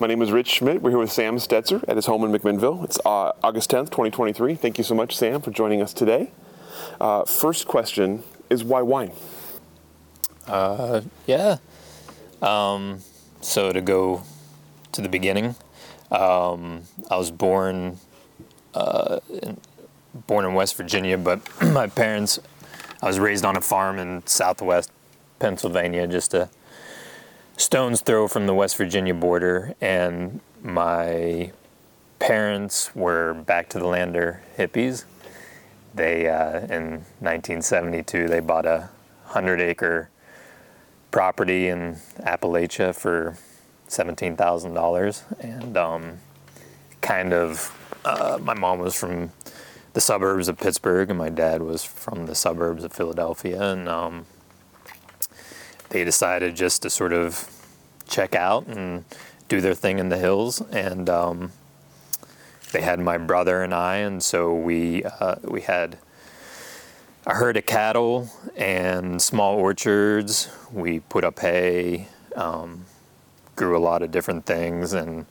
My name is Rich Schmidt. We're here with Sam Stetser at his home in McMinnville. It's uh, August 10th, 2023. Thank you so much, Sam, for joining us today. Uh, first question is why wine? Uh, yeah. Um, so to go to the beginning, um, I was born uh, in, born in West Virginia, but my parents, I was raised on a farm in Southwest Pennsylvania, just a stone's throw from the West Virginia border, and my parents were back to the lander hippies. They uh, in 1972 they bought a hundred acre property in Appalachia for seventeen thousand dollars, and um, kind of uh, my mom was from the suburbs of Pittsburgh, and my dad was from the suburbs of Philadelphia, and um, they decided just to sort of check out and do their thing in the hills. And um, they had my brother and I, and so we uh, we had a herd of cattle and small orchards. We put up hay, um, grew a lot of different things, and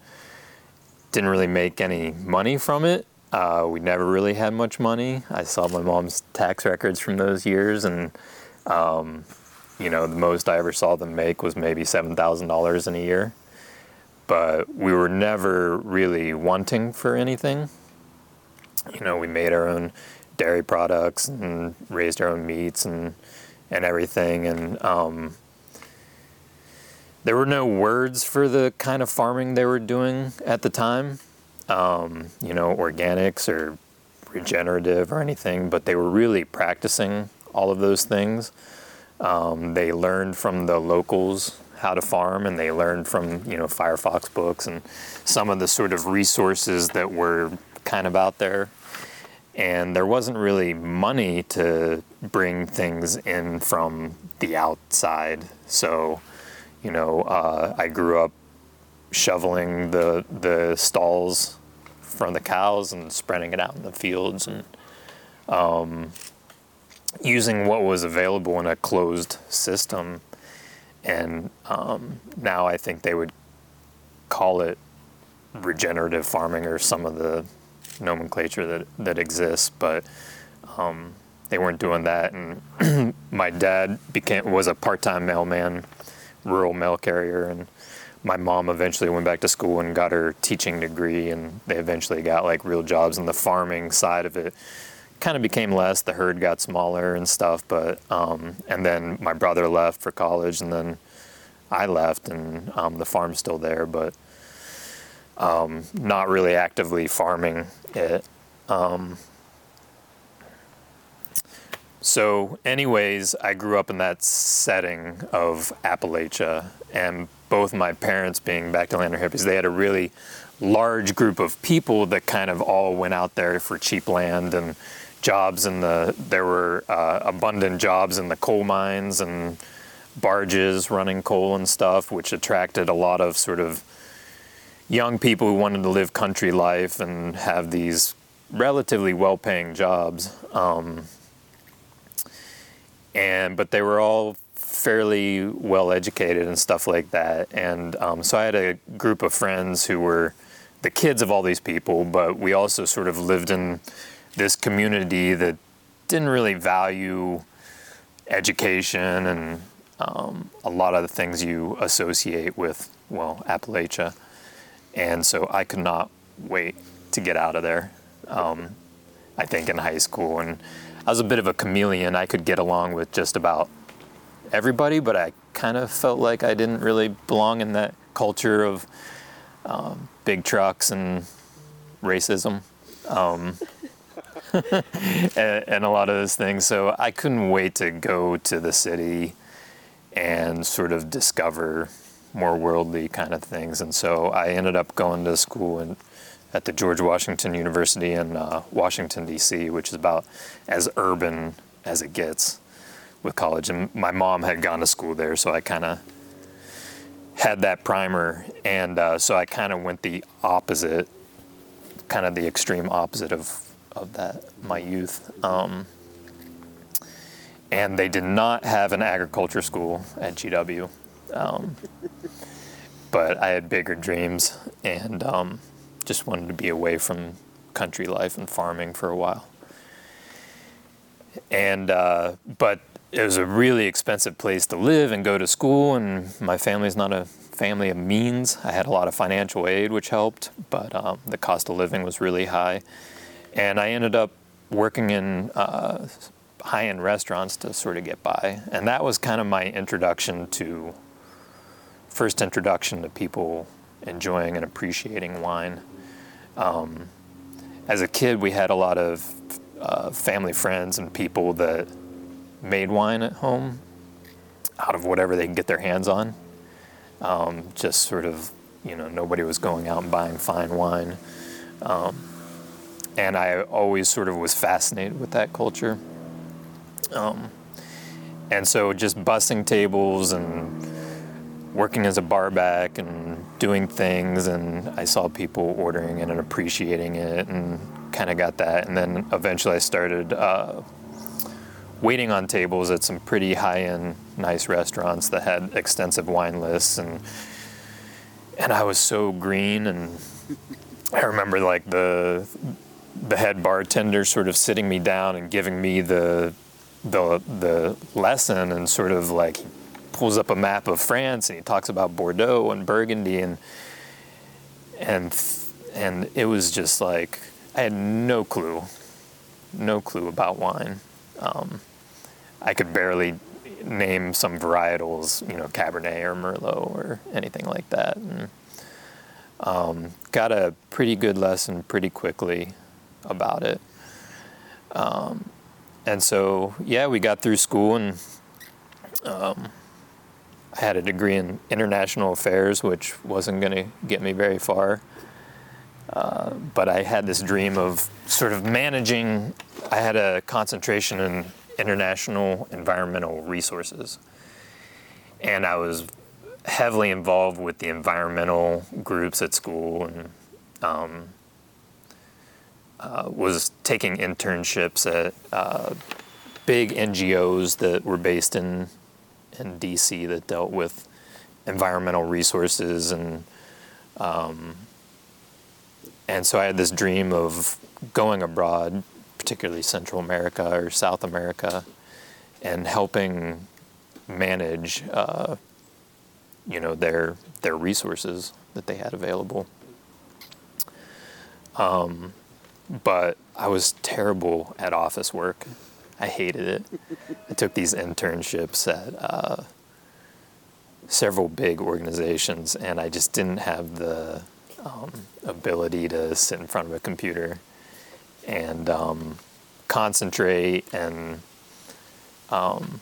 didn't really make any money from it. Uh, we never really had much money. I saw my mom's tax records from those years, and um, you know, the most I ever saw them make was maybe $7,000 in a year. But we were never really wanting for anything. You know, we made our own dairy products and raised our own meats and, and everything. And um, there were no words for the kind of farming they were doing at the time, um, you know, organics or regenerative or anything, but they were really practicing all of those things. Um, they learned from the locals how to farm, and they learned from you know Foxfire books and some of the sort of resources that were kind of out there. And there wasn't really money to bring things in from the outside. So, you know, uh, I grew up shoveling the the stalls from the cows and spreading it out in the fields and um, using what was available in a closed system. And um, now I think they would call it regenerative farming or some of the nomenclature that, that exists, but um, they weren't doing that. And my dad became was a part-time mailman, rural mail carrier, and my mom eventually went back to school and got her teaching degree, and they eventually got like real jobs in the farming side of it kind of became less. The herd got smaller and stuff, but um, and then my brother left for college, and then I left, and um, the farm's still there, but um, not really actively farming it. Um, so, anyways, I grew up in that setting of Appalachia, and both my parents being back to lander hippies, they had a really large group of people that kind of all went out there for cheap land and jobs in the there were uh, abundant jobs in the coal mines and barges running coal and stuff, which attracted a lot of sort of young people who wanted to live country life and have these relatively well-paying jobs. Um, and but they were all fairly well educated and stuff like that. And um, so I had a group of friends who were the kids of all these people, but we also sort of lived in this community that didn't really value education and um, a lot of the things you associate with, well, Appalachia. And so I could not wait to get out of there. Um, I think in high school, and I was a bit of a chameleon. I could get along with just about everybody, but I kind of felt like I didn't really belong in that culture of um, big trucks and racism. And, and, a lot of those things. So I couldn't wait to go to the city and sort of discover more worldly kind of things. And so I ended up going to school in at the George Washington University in uh, Washington, D.C., which is about as urban as it gets with college. And my mom had gone to school there, so I kind of had that primer. And uh, so I kind of went the opposite, kind of the extreme opposite of, of that, my youth. Um, and they did not have an agriculture school at GW. Um, but I had bigger dreams and um, just wanted to be away from country life and farming for a while. And uh, but it was a really expensive place to live and go to school, and my family's not a family of means. I had a lot of financial aid, which helped, but um, the cost of living was really high. And I ended up working in uh, high end restaurants to sort of get by. And that was kind of my introduction to, first introduction to people enjoying and appreciating wine. Um, as a kid, we had a lot of uh, family friends and people that made wine at home out of whatever they could get their hands on. Um, just sort of, you know, nobody was going out and buying fine wine. Um, and I always sort of was fascinated with that culture. Um, and so just bussing tables and working as a barback and doing things, and I saw people ordering it and appreciating it, and kind of got that. And then eventually I started uh, waiting on tables at some pretty high-end, nice restaurants that had extensive wine lists, and and I was so green, and I remember like the the head bartender sort of sitting me down and giving me the the the lesson, and sort of like pulls up a map of France and he talks about Bordeaux and Burgundy, and and and it was just like I had no clue, no clue about wine. Um, I could barely name some varietals, you know, Cabernet or Merlot or anything like that. And, um, got a pretty good lesson pretty quickly about it. Um, and so, yeah, we got through school and um, I had a degree in international affairs, which wasn't going to get me very far. Uh, but I had this dream of sort of managing. I had a concentration in international environmental resources. And I was heavily involved with the environmental groups at school and um, uh, was taking internships at uh, big NGOs that were based in, in DC that dealt with environmental resources and um, and so I had this dream of going abroad particularly Central America or South America, and helping manage, uh, you know, their their resources that they had available. Um, but I was terrible at office work. I hated it. I took these internships at uh, several big organizations, and I just didn't have the um, ability to sit in front of a computer and um, concentrate and um,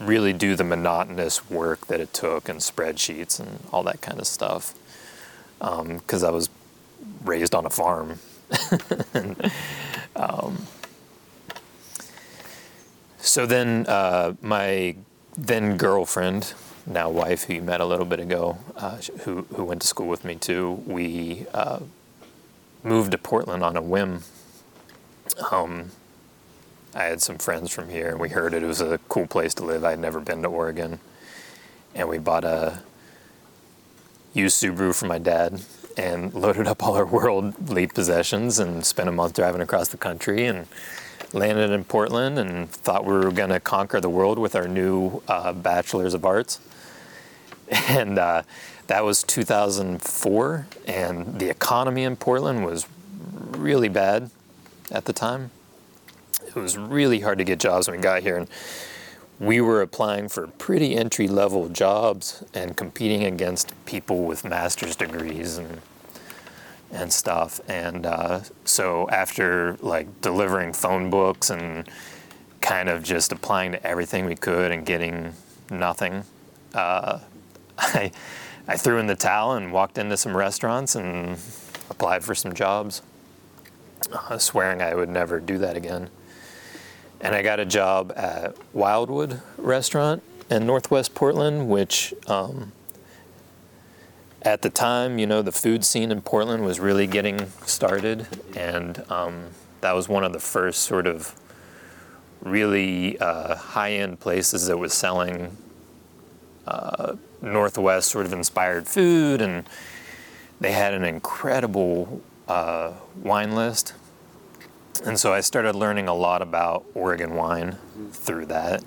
really do the monotonous work that it took and spreadsheets and all that kind of stuff. Because um, I was raised on a farm. um, so then uh, my then girlfriend, now wife, who you met a little bit ago, uh, who who went to school with me too, we uh, moved to Portland on a whim. Um, I had some friends from here, and we heard it, it was a cool place to live. I had never been to Oregon, and we bought a used Subaru for my dad and loaded up all our worldly possessions and spent a month driving across the country and landed in Portland and thought we were going to conquer the world with our new uh, bachelor's of arts. And uh, that was 2004, and the economy in Portland was really bad at the time. It was really hard to get jobs when we got here, and we were applying for pretty entry level jobs and competing against people with master's degrees and and stuff. And uh, so after like delivering phone books and kind of just applying to everything we could and getting nothing, uh, I I threw in the towel and walked into some restaurants and applied for some jobs, uh, swearing I would never do that again. And I got a job at Wildwood Restaurant in Northwest Portland, which um, at the time, you know, the food scene in Portland was really getting started, and um, that was one of the first sort of really uh, high-end places that was selling uh, Northwest sort of inspired food, and they had an incredible uh, wine list. And so I started learning a lot about Oregon wine through that,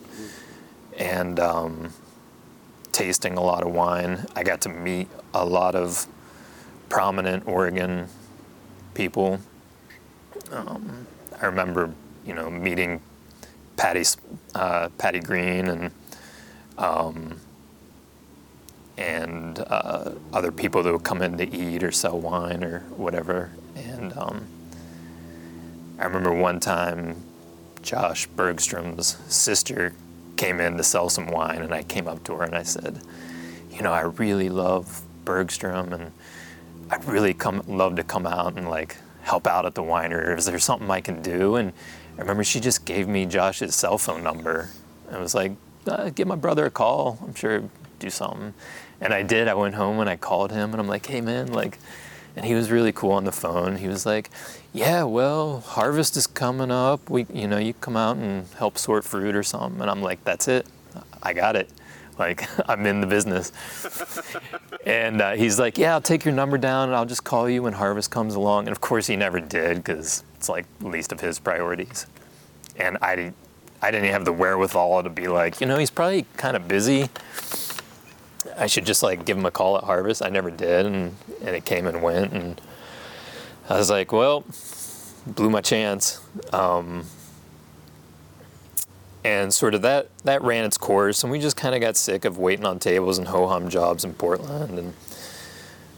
and um, tasting a lot of wine. I got to meet a lot of prominent Oregon people. Um, I remember, you know, meeting Patty uh, Patty Green and um, and uh, other people that would come in to eat or sell wine or whatever. And um, I remember one time Josh Bergstrom's sister came in to sell some wine, and I came up to her and I said, "You know, I really love Bergstrom, and I'd really come love to come out and like help out at the winery. Is there something I can do?" And I remember she just gave me Josh's cell phone number. and was like, uh, "Give my brother a call. I'm sure do something." And I did. I went home and I called him, and I'm like, "Hey, man, like." And he was really cool on the phone. He was like, "Yeah, well, harvest is coming up. We, you know, you come out and help sort fruit or something." And I'm like, "That's it. I got it. Like, I'm in the business." and uh, he's like, "Yeah, I'll take your number down and I'll just call you when harvest comes along." And of course, he never did because it's like least of his priorities. And I, I didn't have the wherewithal to be like, you know, he's probably kind of busy. I should just like give him a call at harvest. I never did, and, and it came and went, and I was like, well, blew my chance. Um, and sort of that that ran its course, and we just kind of got sick of waiting on tables and ho hum jobs in Portland, and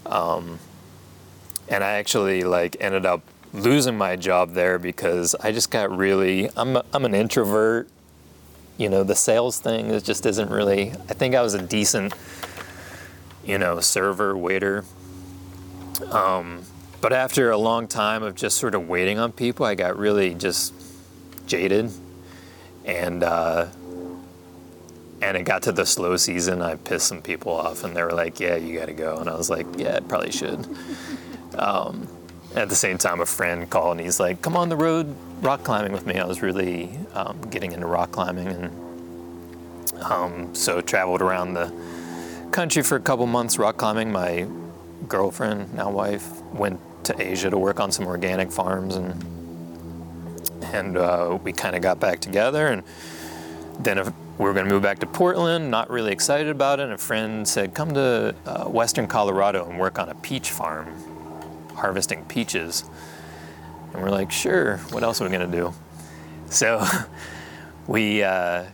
um, and I actually like ended up losing my job there because I just got really I'm a, I'm an introvert. You know, the sales thing is just isn't really. I think I was a decent, you know, server waiter. Um, but after a long time of just sort of waiting on people, I got really just jaded, and uh, and it got to the slow season. I pissed some people off, and they were like, "Yeah, you got to go," and I was like, "Yeah, I probably should." Um, at the same time, a friend called and he's like, "Come on the road rock climbing with me." I was really um, getting into rock climbing, and um, so traveled around the country for a couple months rock climbing. My girlfriend, now wife, went to Asia to work on some organic farms, and and uh, we kind of got back together. And then we were going to move back to Portland. Not really excited about it. And a friend said, "Come to uh, Western Colorado and work on a peach farm." harvesting peaches. And we're like, sure, what else are we gonna do? So we, uh,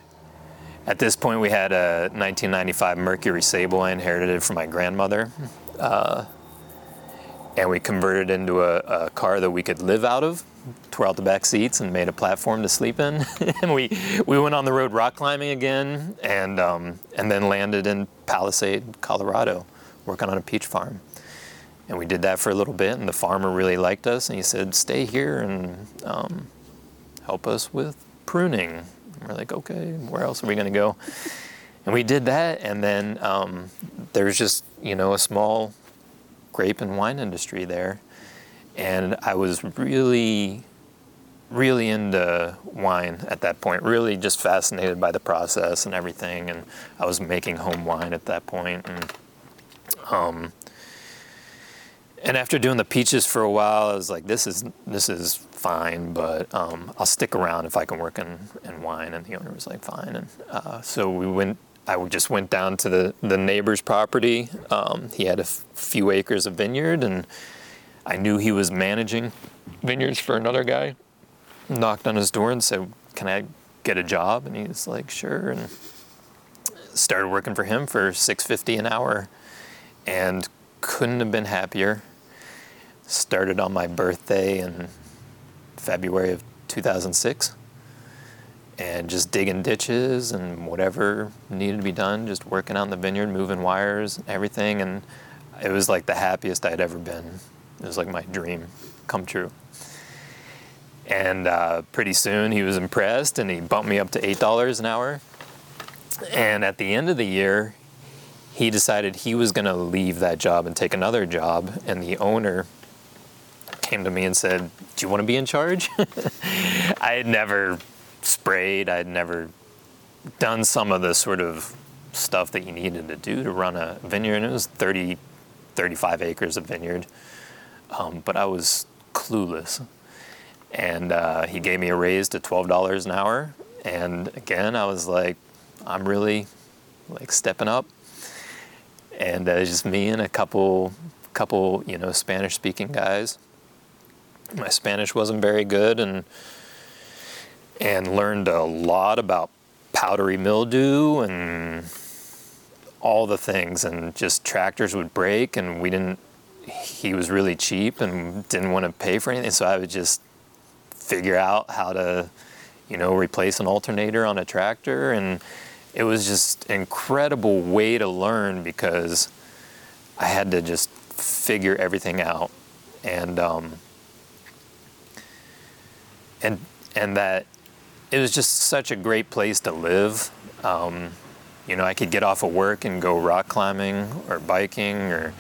at this point, we had a 1995 Mercury Sable I inherited it from my grandmother. Uh, and we converted it into a, a, car that we could live out of, tore out the back seats and made a platform to sleep in. and we, we went on the road rock climbing again and, um, and then landed in Palisade, Colorado, working on a peach farm. And we did that for a little bit, and the farmer really liked us, and he said, "Stay here and um, help us with pruning." And we're like, "Okay, where else are we going to go?" And we did that, and then um, there's just you know a small grape and wine industry there, and I was really, really into wine at that point. Really, just fascinated by the process and everything, and I was making home wine at that point, and um, and after doing the peaches for a while, I was like, this is this is fine, but um, I'll stick around if I can work in, in wine. And the owner was like, fine. And uh, so we went. I just went down to the the neighbor's property. Um, he had a f- few acres of vineyard, and I knew he was managing vineyards for another guy. Knocked on his door and said, "Can I get a job?" And he's like, "Sure." And started working for him for six fifty an hour, and couldn't have been happier started on my birthday in February of 2006 and just digging ditches and whatever needed to be done, just working out in the vineyard, moving wires, everything. And it was like the happiest I'd ever been It was like my dream come true. And uh, pretty soon he was impressed and he bumped me up to $8 an hour. And at the end of the year, he decided he was going to leave that job and take another job. And the owner came to me and said, Do you want to be in charge? I had never sprayed, I had never done some of the sort of stuff that you needed to do to run a vineyard. And it was 30, 35 acres of vineyard. Um, but I was clueless and uh, he gave me a raise to twelve dollars an hour. And again, I was like, I'm really like stepping up. And uh, just me and a couple, couple, you know, Spanish-speaking guys. My Spanish wasn't very good, and and learned a lot about powdery mildew and all the things. And just tractors would break, and we didn't. He was really cheap and didn't want to pay for anything, so I would just figure out how to, you know, replace an alternator on a tractor. And it was just incredible way to learn because I had to just figure everything out. And, um, and, and that it was just such a great place to live. Um, you know, I could get off of work and go rock climbing or biking or,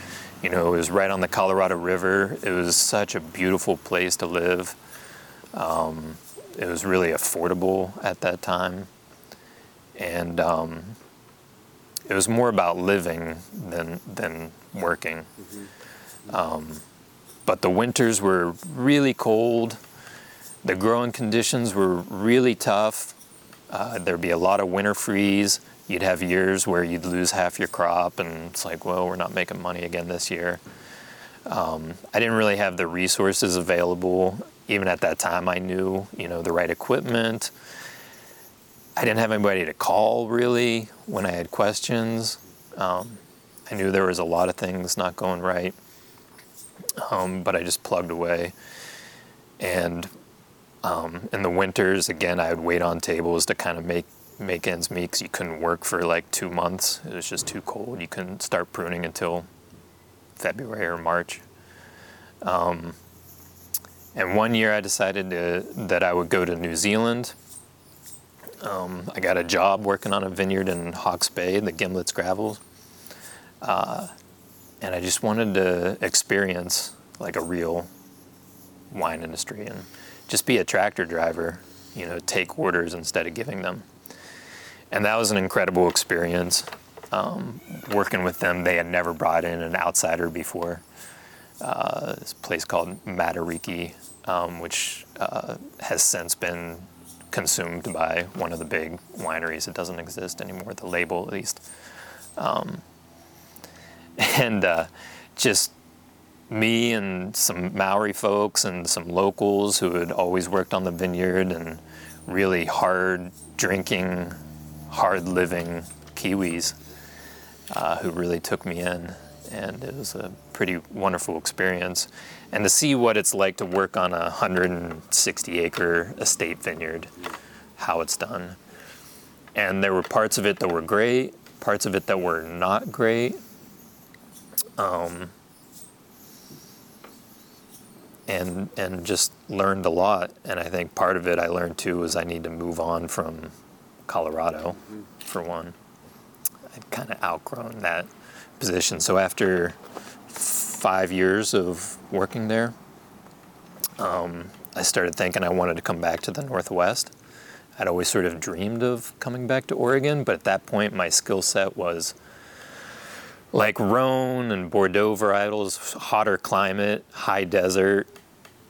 you know, it was right on the Colorado River. It was such a beautiful place to live. Um, it was really affordable at that time, and um, it was more about living than than working. Um, but the winters were really cold. The growing conditions were really tough. Uh, there'd be a lot of winter freeze. You'd have years where you'd lose half your crop, and it's like, well, we're not making money again this year. Um, I didn't really have the resources available even at that time, I knew, you know, the right equipment. I didn't have anybody to call really when I had questions. Um, I knew there was a lot of things not going right, um, but I just plugged away. And um, in the winters, again, I would wait on tables to kind of make make ends meet because you couldn't work for like two months. It was just too cold. You couldn't start pruning until February or March. Um, and one year I decided to, that I would go to New Zealand. Um, I got a job working on a vineyard in Hawke's Bay, the Gimblett Gravels. Uh, and I just wanted to experience like a real wine industry and just be a tractor driver, you know, take orders instead of giving them. And that was an incredible experience. Um, working with them, they had never brought in an outsider before uh, this place called Matariki, um, which uh, has since been consumed by one of the big wineries. It doesn't exist anymore, the label at least. Um, and uh, just me and some Maori folks and some locals who had always worked on the vineyard and really hard drinking, hard living Kiwis uh, who really took me in and it was a pretty wonderful experience. And to see what it's like to work on a 160 acre estate vineyard, how it's done. And there were parts of it that were great, parts of it that were not great. Um, and and just learned a lot. And I think part of it I learned too was I need to move on from Colorado, for one. I'd kind of outgrown that position. So after five years of working there, um, I started thinking I wanted to come back to the Northwest. I'd always sort of dreamed of coming back to Oregon, but at that point, my skill set was like Rhone and Bordeaux varietals, hotter climate, high desert.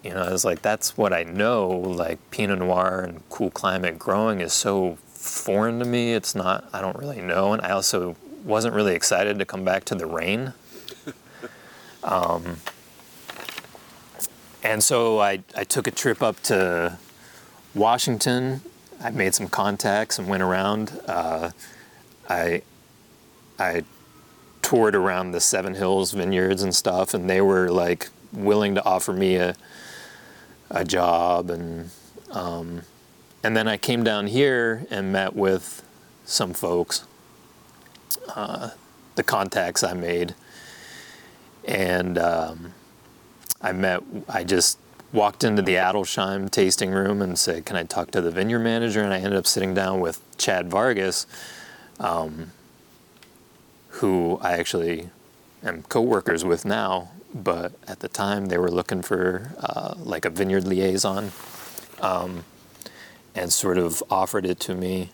You know, I was like, that's what I know. Like Pinot Noir and cool climate growing is so foreign to me. It's not, I don't really know. And I also wasn't really excited to come back to the rain. Um, and so I, I took a trip up to Washington. I made some contacts and went around. Uh, I, I toured around the Seven Hills vineyards and stuff, and they were like willing to offer me a, a job. And, um, and then I came down here and met with some folks uh, the contacts I made. And um, I met, I just walked into the Adelsheim tasting room and said, "Can I talk to the vineyard manager?" And I ended up sitting down with Chad Vargas, um, who I actually am co-workers with now. But at the time, they were looking for uh, like a vineyard liaison, um, and sort of offered it to me.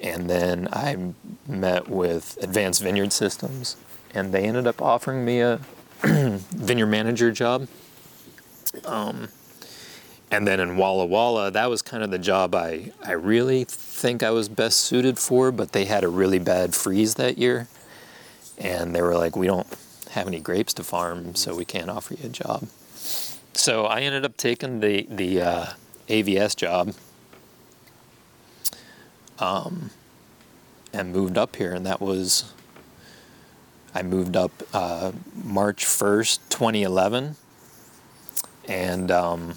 And then I met with Advanced Vineyard Systems, and they ended up offering me a vineyard manager job. Um, and then in Walla Walla, that was kind of the job I, I really think I was best suited for, but they had a really bad freeze that year. And they were like, we don't have any grapes to farm, so we can't offer you a job. So I ended up taking the, the uh, AVS job um, and moved up here, and that was I moved up uh, March 1st, 2011, and um,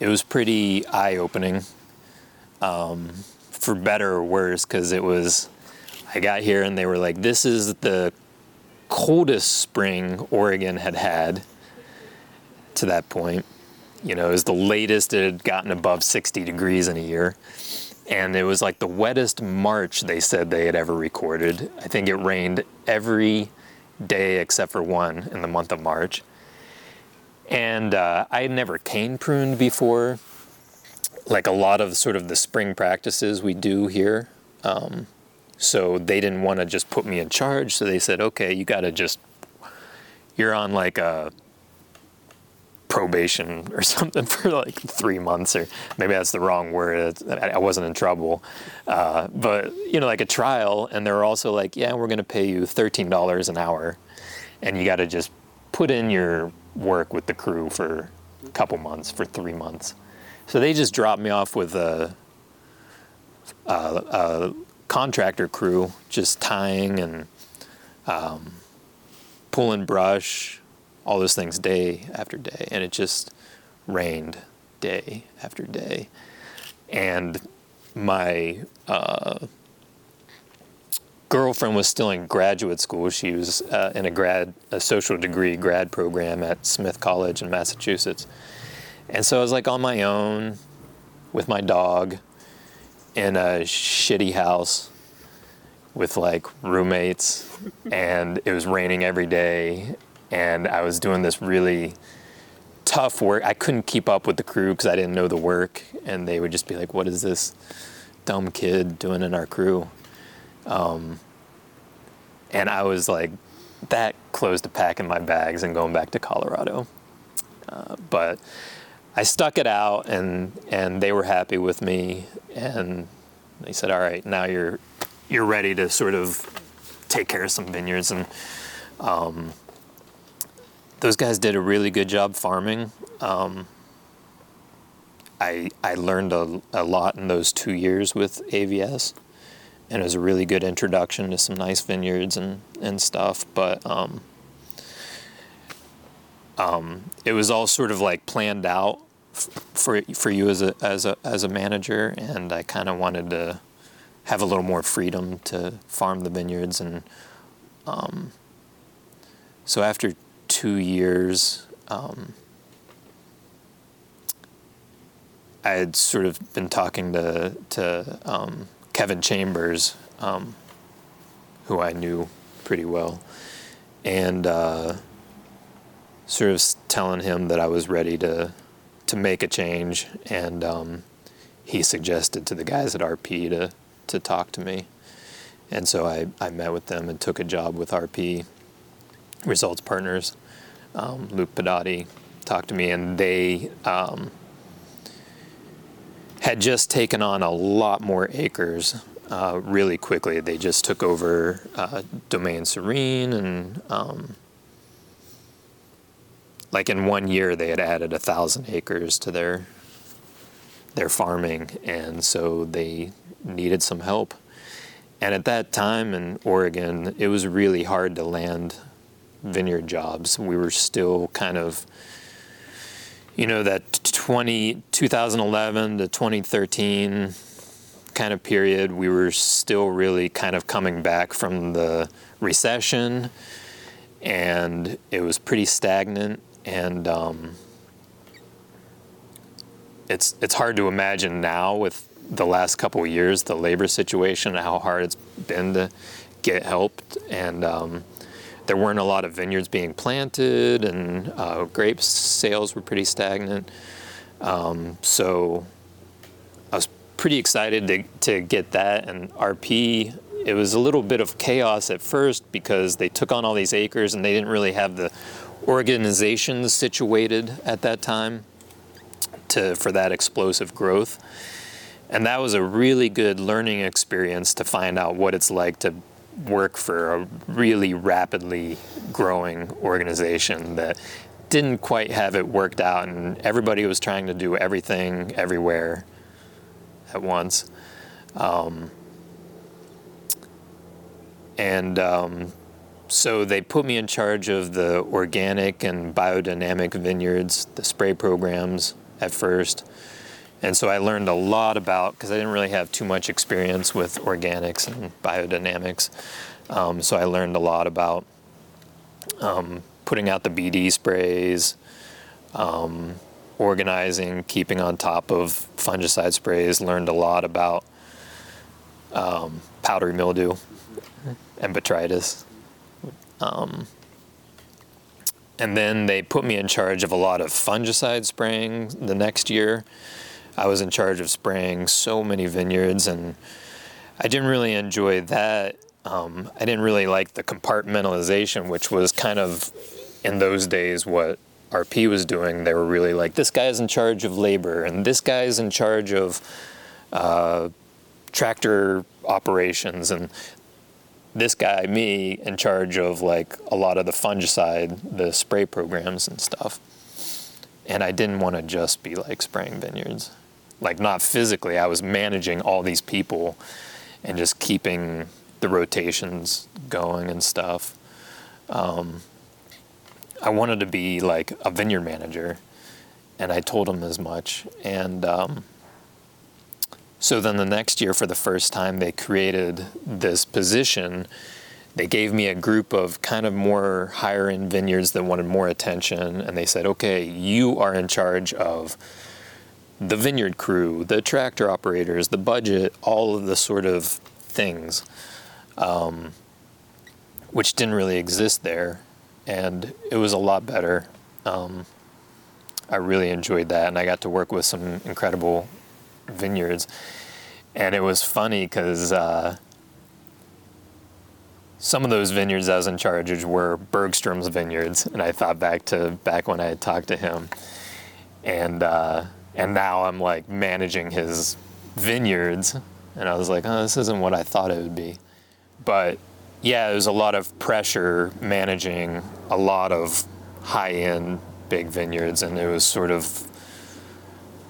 it was pretty eye opening, um, for better or worse, because it was. I got here and they were like, "This is the coldest spring Oregon had had to that point. You know, it was the latest it had gotten above 60 degrees in a year." and it was like the wettest March they said they had ever recorded. I think it rained every day except for one in the month of March. And uh, I had never cane pruned before, like a lot of sort of the spring practices we do here. Um, so they didn't want to just put me in charge. So they said, okay, you got to just, you're on like a probation or something for like three months, or maybe that's the wrong word. I wasn't in trouble, uh, but you know, like a trial, and they're also like, yeah, we're going to pay you thirteen dollars an hour, and you got to just put in your work with the crew for a couple months, for three months. So they just dropped me off with a, a, a contractor crew, just tying and um, pulling brush, all those things day after day, and it just rained day after day. And my uh, girlfriend was still in graduate school. She was uh, in a grad, a social degree grad program at Smith College in Massachusetts. And so I was like on my own with my dog in a shitty house with like roommates and it was raining every day and I was doing this really tough work. I couldn't keep up with the crew because I didn't know the work, and they would just be like, "What is this dumb kid doing in our crew?" Um, and I was like, that close to packing my bags and going back to Colorado. Uh, but I stuck it out, and and they were happy with me, and they said, "All right, now you're you're ready to sort of take care of some vineyards." And um, those guys did a really good job farming. Um, I I learned a, a lot in those two years with AVS, and it was a really good introduction to some nice vineyards and, and stuff. But um, um, it was all sort of like planned out f- for for you as a as a as a manager, and I kind of wanted to have a little more freedom to farm the vineyards and. Um, so after two years, um, I had sort of been talking to to um, Kevin Chambers, um, who I knew pretty well, and uh, sort of telling him that I was ready to to make a change, and um, he suggested to the guys at RP to to talk to me, and so I I met with them and took a job with RP Results Partners um, Luke Pedotti talked to me, and they um, had just taken on a lot more acres uh, really quickly. They just took over uh, Domaine Serene, and um, like in one year, they had added a thousand acres to their their farming, and so they needed some help. And at that time in Oregon, it was really hard to land vineyard jobs. We were still kind of, you know, that 20, 2011 to 2013 kind of period, we were still really kind of coming back from the recession. and it was pretty stagnant and um, it's it's hard to imagine now with the last couple of years the labor situation how hard it's been to get helped. And um, there weren't a lot of vineyards being planted and uh, grape sales were pretty stagnant. Um, so I was pretty excited to, to get that and RP it was a little bit of chaos at first because they took on all these acres and they didn't really have the organizations situated at that time to for that explosive growth. And that was a really good learning experience to find out what it's like to work for a really rapidly growing organization that didn't quite have it worked out and everybody was trying to do everything everywhere at once. Um, and um, so they put me in charge of the organic and biodynamic vineyards, the spray programs at first. And so I learned a lot about, because I didn't really have too much experience with organics and biodynamics. Um, so I learned a lot about um, putting out the BD sprays, um, organizing, keeping on top of fungicide sprays, learned a lot about um, powdery mildew and botrytis. Um, and then they put me in charge of a lot of fungicide spraying the next year. I was in charge of spraying so many vineyards, and I didn't really enjoy that. Um, I didn't really like the compartmentalization, which was kind of in those days what RP was doing. They were really like, this guy's in charge of labor, and this guy's in charge of uh, tractor operations, and this guy, me, in charge of like a lot of the fungicide, the spray programs and stuff. And I didn't want to just be like spraying vineyards. Like, not physically, I was managing all these people and just keeping the rotations going and stuff. Um, I wanted to be like a vineyard manager, and I told him as much. And um, so then the next year, for the first time, they created this position. They gave me a group of kind of more higher end vineyards that wanted more attention, and they said, okay, you are in charge of the vineyard crew, the tractor operators, the budget, all of the sort of things, um, which didn't really exist there. And it was a lot better. Um, I really enjoyed that, and I got to work with some incredible vineyards. And it was funny because uh, some of those vineyards I was in charge of were Bergstrom's vineyards, and I thought back to back when I had talked to him, and uh, and now I'm like managing his vineyards, and I was like, oh, this isn't what I thought it would be, but yeah, was a lot of pressure managing a lot of high-end big vineyards, and it was sort of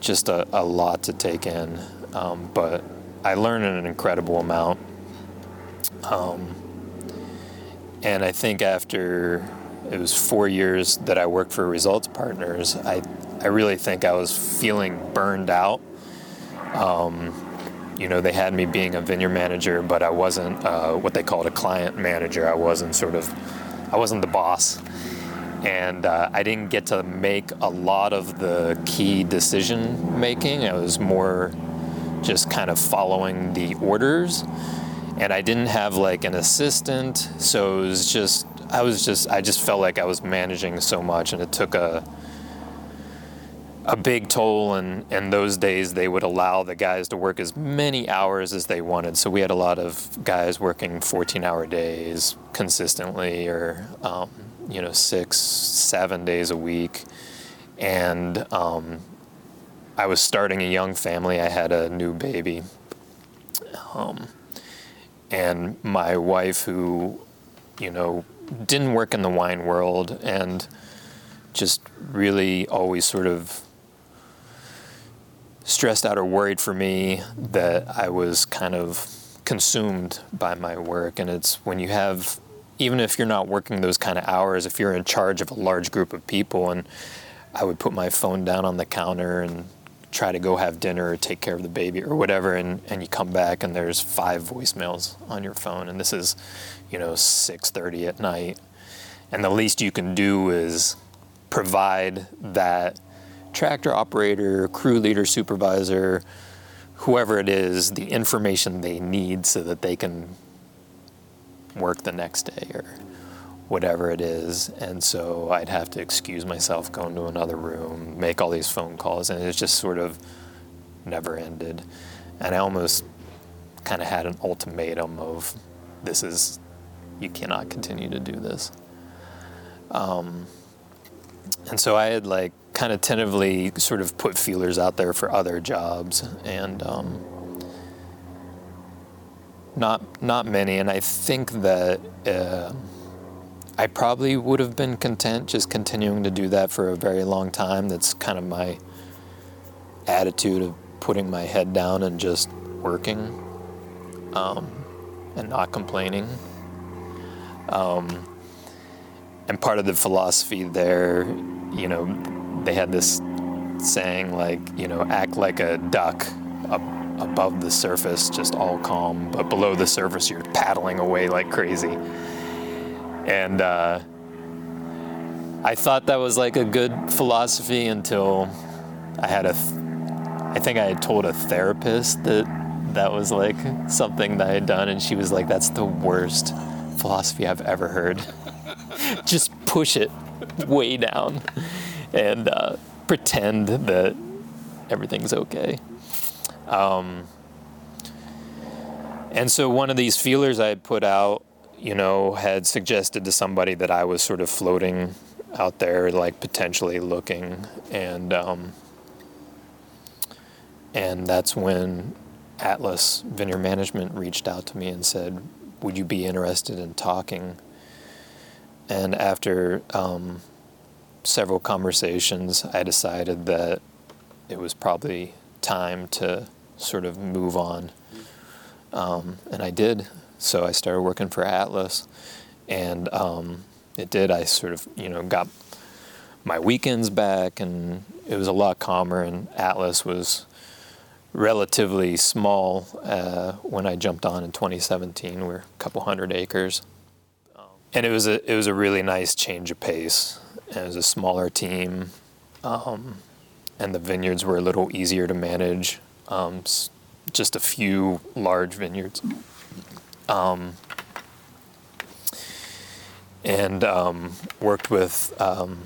just a, a lot to take in. Um, but I learned an incredible amount. Um, and I think after it was four years that I worked for Results Partners, I, I really think I was feeling burned out. Um, you know, they had me being a vineyard manager, but I wasn't uh, what they called a client manager. I wasn't sort of, I wasn't the boss and uh, I didn't get to make a lot of the key decision making. I was more just kind of following the orders, and I didn't have like an assistant, so it was just I was just I just felt like I was managing so much, and it took a a big toll. And in those days they would allow the guys to work as many hours as they wanted. So we had a lot of guys working 14 hour days consistently or um, you know, six, seven days a week. And um, I was starting a young family. I had a new baby. Um, and my wife, who, you know, didn't work in the wine world and just really always sort of stressed out or worried for me that I was kind of consumed by my work. And it's when you have even if you're not working those kind of hours, if you're in charge of a large group of people, and I would put my phone down on the counter and try to go have dinner or take care of the baby or whatever, and, and you come back and there's five voicemails on your phone, and this is, you know, 6:30 at night, and the least you can do is provide that tractor operator, crew leader, supervisor, whoever it is, the information they need so that they can work the next day or whatever it is. And so I'd have to excuse myself, go into another room, make all these phone calls, and it just sort of never ended. And I almost kind of had an ultimatum of this is, you cannot continue to do this. Um, and so I had like kind of tentatively sort of put feelers out there for other jobs and um, not not many and I think that uh, I probably would have been content just continuing to do that for a very long time. That's kind of my attitude of putting my head down and just working um, and not complaining. Um, and part of the philosophy there you know they had this saying like, you know, act like a duck up above the surface, just all calm, but below the surface, you're paddling away like crazy. And uh, I thought that was like a good philosophy until I had a, th- I think I had told a therapist that that was like something that I had done, and she was like, "That's the worst philosophy I've ever heard. just push it way down." and uh, pretend that everything's okay. Um, and so one of these feelers I had put out, you know, had suggested to somebody that I was sort of floating out there, like potentially looking, and um, and that's when Atlas Vineyard Management reached out to me and said, "Would you be interested in talking?" And after um, several conversations, I decided that it was probably time to sort of move on. Um, and I did. So I started working for Atlas, and um, it did. I sort of, you know, got my weekends back, and it was a lot calmer. And Atlas was relatively small uh, when I jumped on in 2017. We're a couple hundred acres, and it was a it was a really nice change of pace. It was a smaller team, um, and the vineyards were a little easier to manage. Um, just a few large vineyards. Um, and um, worked with um,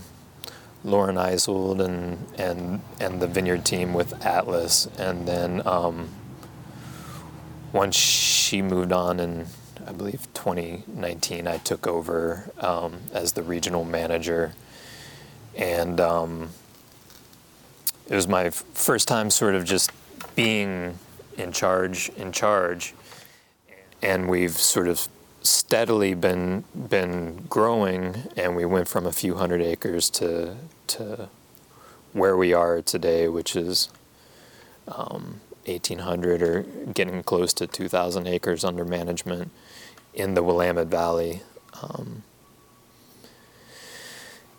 Lauren Isold and, and, and the vineyard team with Atlas. And then um, once she moved on in, I believe, 2019, I took over as the regional manager and um, it was my first time sort of just being in charge in charge and we've sort of steadily been been growing and we went from a few hundred acres to to where we are today which is um, 1800 or getting close to 2000 acres under management in the Willamette Valley. Um,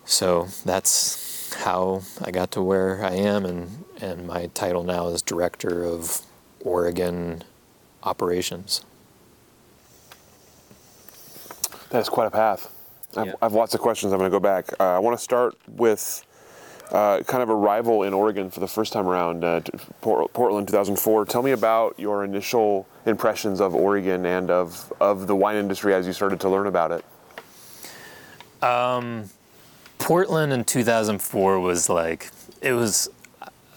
so that's how I got to where I am, and, and my title now is Director of Oregon Operations. That's quite a path. I've, I've lots of questions. I'm going to go back. Uh, I want to start with uh, kind of a rival in Oregon for the first time around, uh, Port- Portland 2004. Tell me about your initial impressions of Oregon and of, of the wine industry as you started to learn about it. Portland in 2004 was like, it was,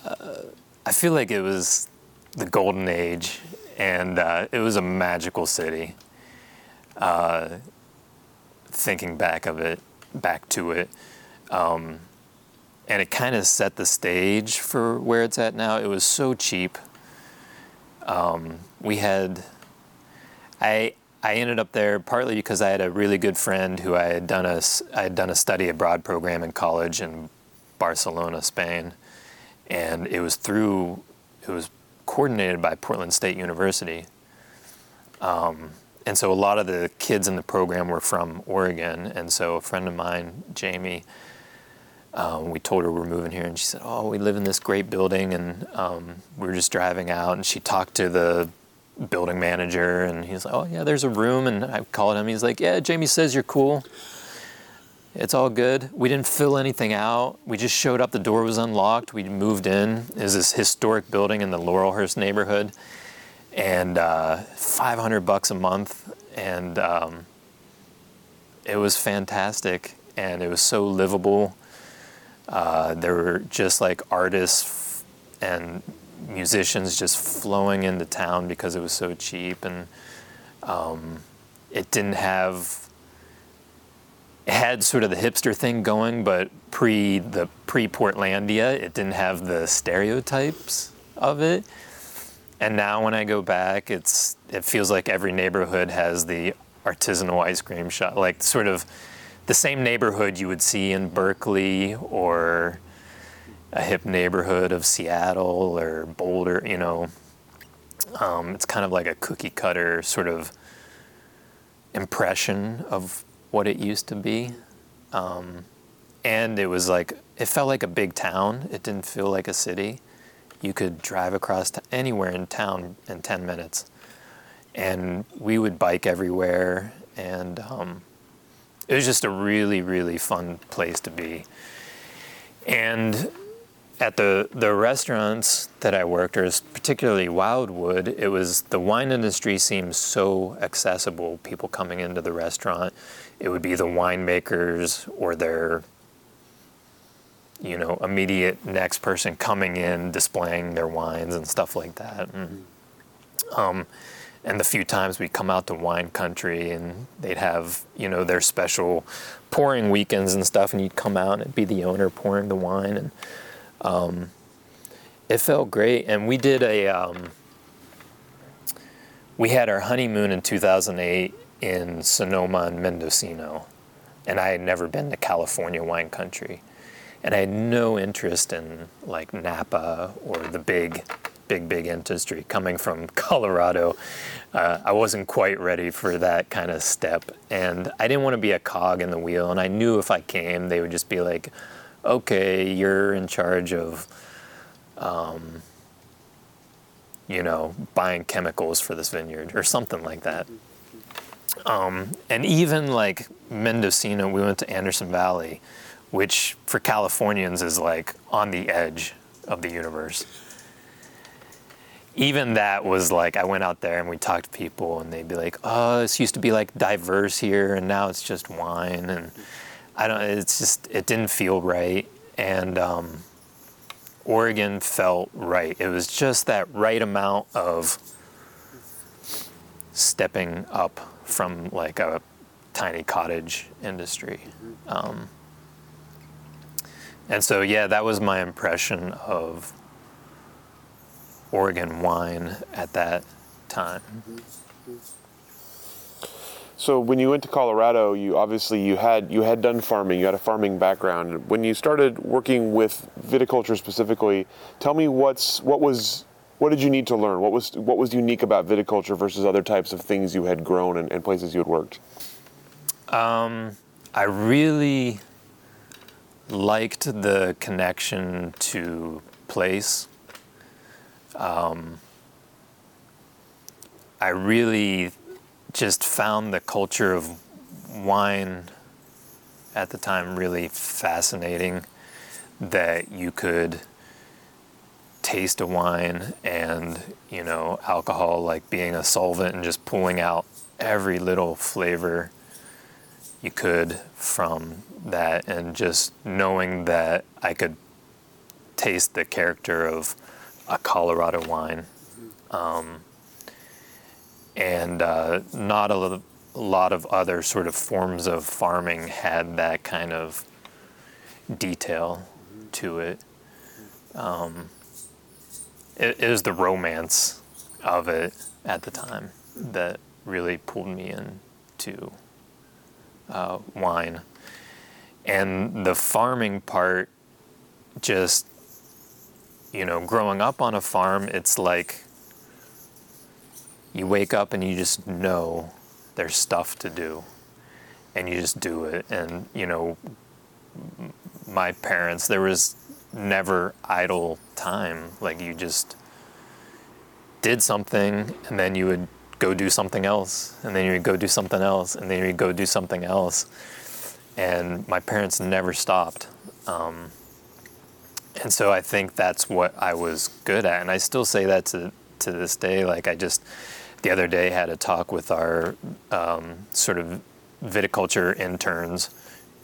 uh, I feel like it was the golden age, and uh, it was a magical city. Uh, thinking back of it, back to it. Um, and it kind of set the stage for where it's at now. It was so cheap. Um, we had, I I ended up there partly because I had a really good friend who I had done a I had done a study abroad program in college in Barcelona, Spain, and it was through it was coordinated by Portland State University. Um, and so a lot of the kids in the program were from Oregon, and so a friend of mine, Jamie, um, we told her we're moving here, and she said, "Oh, we live in this great building," and um, we were just driving out, and she talked to the building manager, and he's like, "Oh yeah, there's a room," and I called him. He's like, "Yeah, Jamie says you're cool." it's all good. We didn't fill anything out. We just showed up. The door was unlocked. We moved in. Was this historic building in the Laurelhurst neighborhood, and uh, 500 bucks a month, and um, it was fantastic. And it was so livable. Uh, there were just like artists and musicians just flowing into town because it was so cheap, and um, it didn't have it had sort of the hipster thing going, but pre the pre Portlandia, it didn't have the stereotypes of it. And now when I go back, it's it feels like every neighborhood has the artisanal ice cream shop, like sort of the same neighborhood you would see in Berkeley or a hip neighborhood of Seattle or Boulder. You know, um, it's kind of like a cookie cutter sort of impression of what it used to be. Um, and it was like, it felt like a big town. It didn't feel like a city. You could drive across to anywhere in town in 10 minutes. And we would bike everywhere. And um, it was just a really, really fun place to be. And at the, the restaurants that I worked, or particularly Wildwood, it was the wine industry seemed so accessible. People coming into the restaurant, it would be the winemakers or their you know immediate next person coming in displaying their wines and stuff like that and, um, and the few times we'd come out to wine country and they'd have you know their special pouring weekends and stuff and you'd come out and it'd be the owner pouring the wine and um, it felt great and we did a um, we had our honeymoon in 2008 in Sonoma and Mendocino, and I had never been to California wine country, and I had no interest in like Napa or the big, big, big industry coming from Colorado. Uh, I wasn't quite ready for that kind of step, and I didn't want to be a cog in the wheel. And I knew if I came, they would just be like, "Okay, you're in charge of." Um, you know, buying chemicals for this vineyard or something like that. Um, and even like Mendocino, we went to Anderson Valley, which for Californians is like on the edge of the universe. Even that was like, I went out there and we talked to people, and they'd be like, "Oh, this used to be like diverse here, and now it's just wine." And I don't. It's just it didn't feel right, and um, Oregon felt right. It was just that right amount of stepping up from like a tiny cottage industry. Um, and so, yeah, that was my impression of Oregon wine at that time. So when you went to Colorado, you obviously you had you had done farming, you had a farming background. When you started working with viticulture specifically, tell me what's what was what did you need to learn? What was what was unique about viticulture versus other types of things you had grown and, and places you had worked? Um, I really liked the connection to place. Um, I really just found the culture of wine at the time really fascinating that you could taste a wine and you know alcohol like being a solvent and just pulling out every little flavor you could from that and just knowing that I could taste the character of a Colorado wine. Um, and uh, not a lot of other sort of forms of farming had that kind of detail to it. Um, it, it was the romance of it at the time that really pulled me into uh, wine. And the farming part, just, you know, growing up on a farm, it's like you wake up and you just know there's stuff to do and you just do it. And, you know, my parents, there was never idle time. Like you just did something and then you would go do something else and then you would go do something else and then you would go do something else. and my parents never stopped. Um, and so I think that's what I was good at, and I still say that to to this day. Like I just the other day had a talk with our um, sort of viticulture interns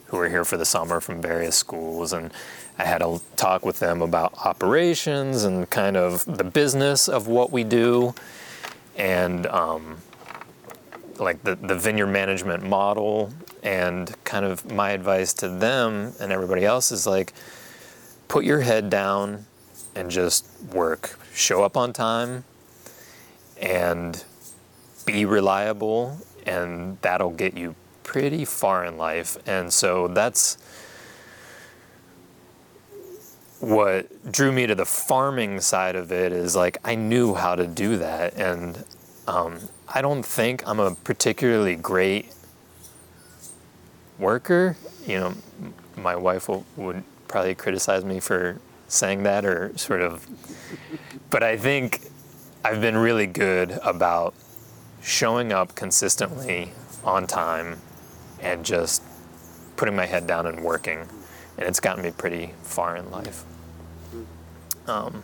who are here for the summer from various schools, and I had a talk with them about operations and kind of the business of what we do, and um, like the the vineyard management model, and kind of my advice to them and everybody else is like put your head down and just work. Show up on time and be reliable, and that'll get you pretty far in life. And so that's what drew me to the farming side of it is like I knew how to do that. And um, I don't think I'm a particularly great worker. You know, my wife will, would probably criticize me for saying that or sort of, but I think I've been really good about showing up consistently on time and just putting my head down and working. And it's gotten me pretty far in life. Um,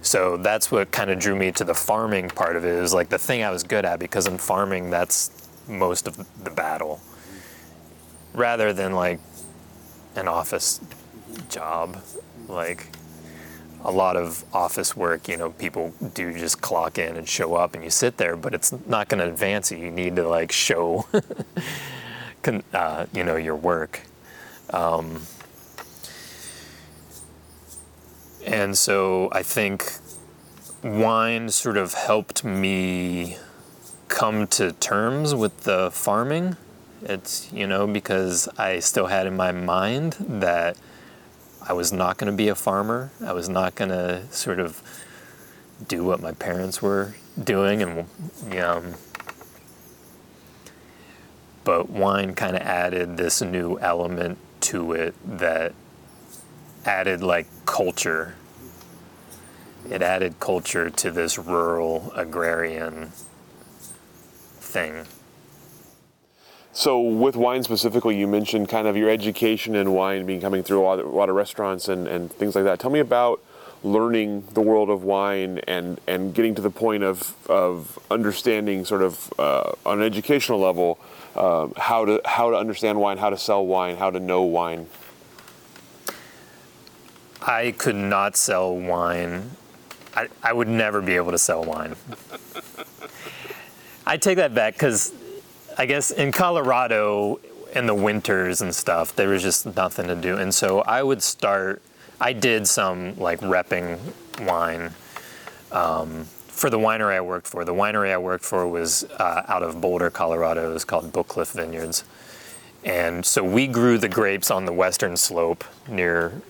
so that's what kind of drew me to the farming part of it. It was like the thing I was good at because in farming, that's most of the battle. Rather than like an office job. Like a lot of office work, you know, people do just clock in and show up and you sit there, but it's not going to advance you. You need to like show, uh, you know, your work. Um, and so I think wine sort of helped me come to terms with the farming. It's, you know, because I still had in my mind that I was not going to be a farmer. I was not going to sort of do what my parents were doing, and you know, but wine kind of added this new element to it that added like culture. It added culture to this rural agrarian thing. So, with wine specifically, you mentioned kind of your education in wine being coming through a lot, of, restaurants and, and things like that. Tell me about learning the world of wine and, and getting to the point of, of understanding, sort of uh, on an educational level, uh, how to how to understand wine, how to sell wine, how to know wine. I could not sell wine. I, I would never be able to sell wine. I take that back because I guess in Colorado in the winters and stuff, there was just nothing to do. And so I would start, I did some like repping wine um, for the winery I worked for. The winery I worked for was uh, out of Boulder, Colorado. It was called Bookcliff Vineyards. And so we grew the grapes on the western slope near,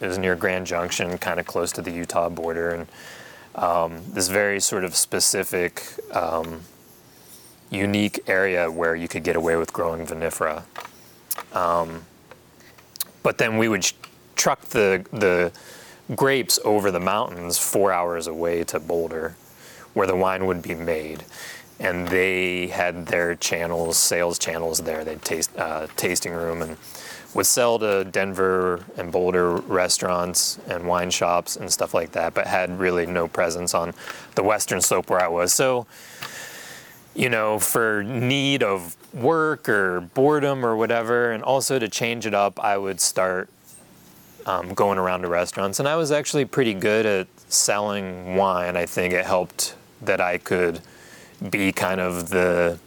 it was near Grand Junction, kind of close to the Utah border. And um, this very sort of specific, um, unique area where you could get away with growing vinifera. Um, but then we would sh- truck the the grapes over the mountains four hours away to Boulder, where the wine would be made, and they had their channels, sales channels there. They'd taste uh, tasting room and would sell to Denver and Boulder restaurants and wine shops and stuff like that, but had really no presence on the western slope where I was. So you know, for need of work or boredom or whatever, and also to change it up, I would start um, going around to restaurants. And I was actually pretty good at selling wine. I think it helped that I could be kind of the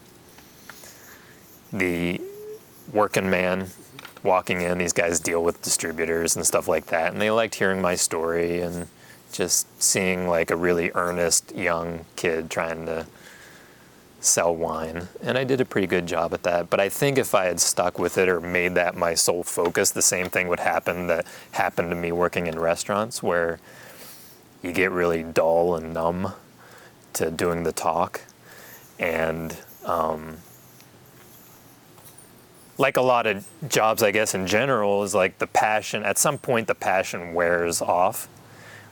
the working man walking in. These guys deal with distributors and stuff like that, and they liked hearing my story and just seeing like a really earnest young kid trying to sell wine, and I did a pretty good job at that. But I think if I had stuck with it or made that my sole focus, the same thing would happen that happened to me working in restaurants, where you get really dull and numb to doing the talk, and um, like a lot of jobs, I guess in general, is like the passion. At some point, the passion wears off,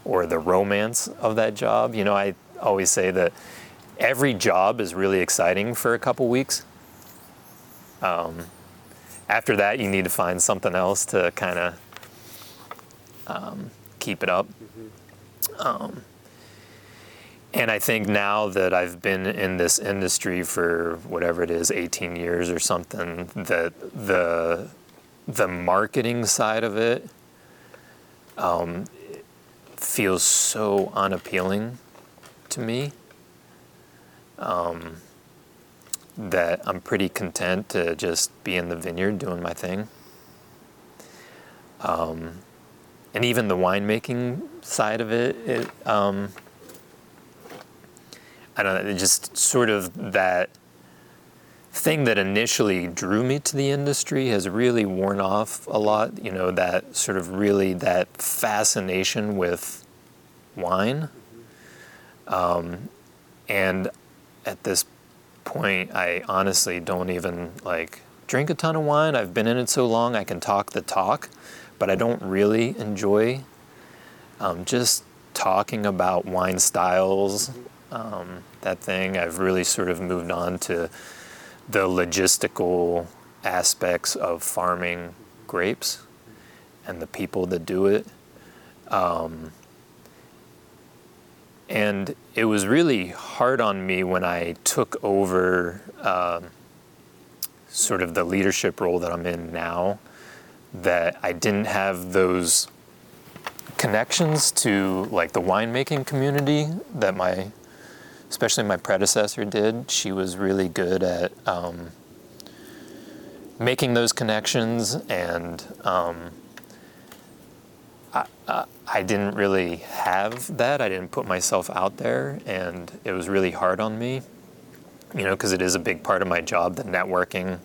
or the romance of that job. You know, I always say that every job is really exciting for a couple weeks. Um, after that, you need to find something else to kind of um, keep it up. Um, and I think now that I've been in this industry for whatever it is, 18 years or something, that the the marketing side of it um, feels so unappealing to me um, that I'm pretty content to just be in the vineyard doing my thing. Um, and even the winemaking side of it, it um, I don't know, just sort of that thing that initially drew me to the industry has really worn off a lot. You know, that sort of really that fascination with wine. Um, and at this point, I honestly don't even like drink a ton of wine. I've been in it so long, I can talk the talk, but I don't really enjoy um, just talking about wine styles. Um, that thing, I've really sort of moved on to the logistical aspects of farming grapes and the people that do it. Um, and it was really hard on me when I took over um, sort of the leadership role that I'm in now that I didn't have those connections to like the winemaking community that my especially my predecessor did. She was really good at um, making those connections, and um, I, I, I, didn't really have that. I didn't put myself out there, and it was really hard on me, you know, because it is a big part of my job, the networking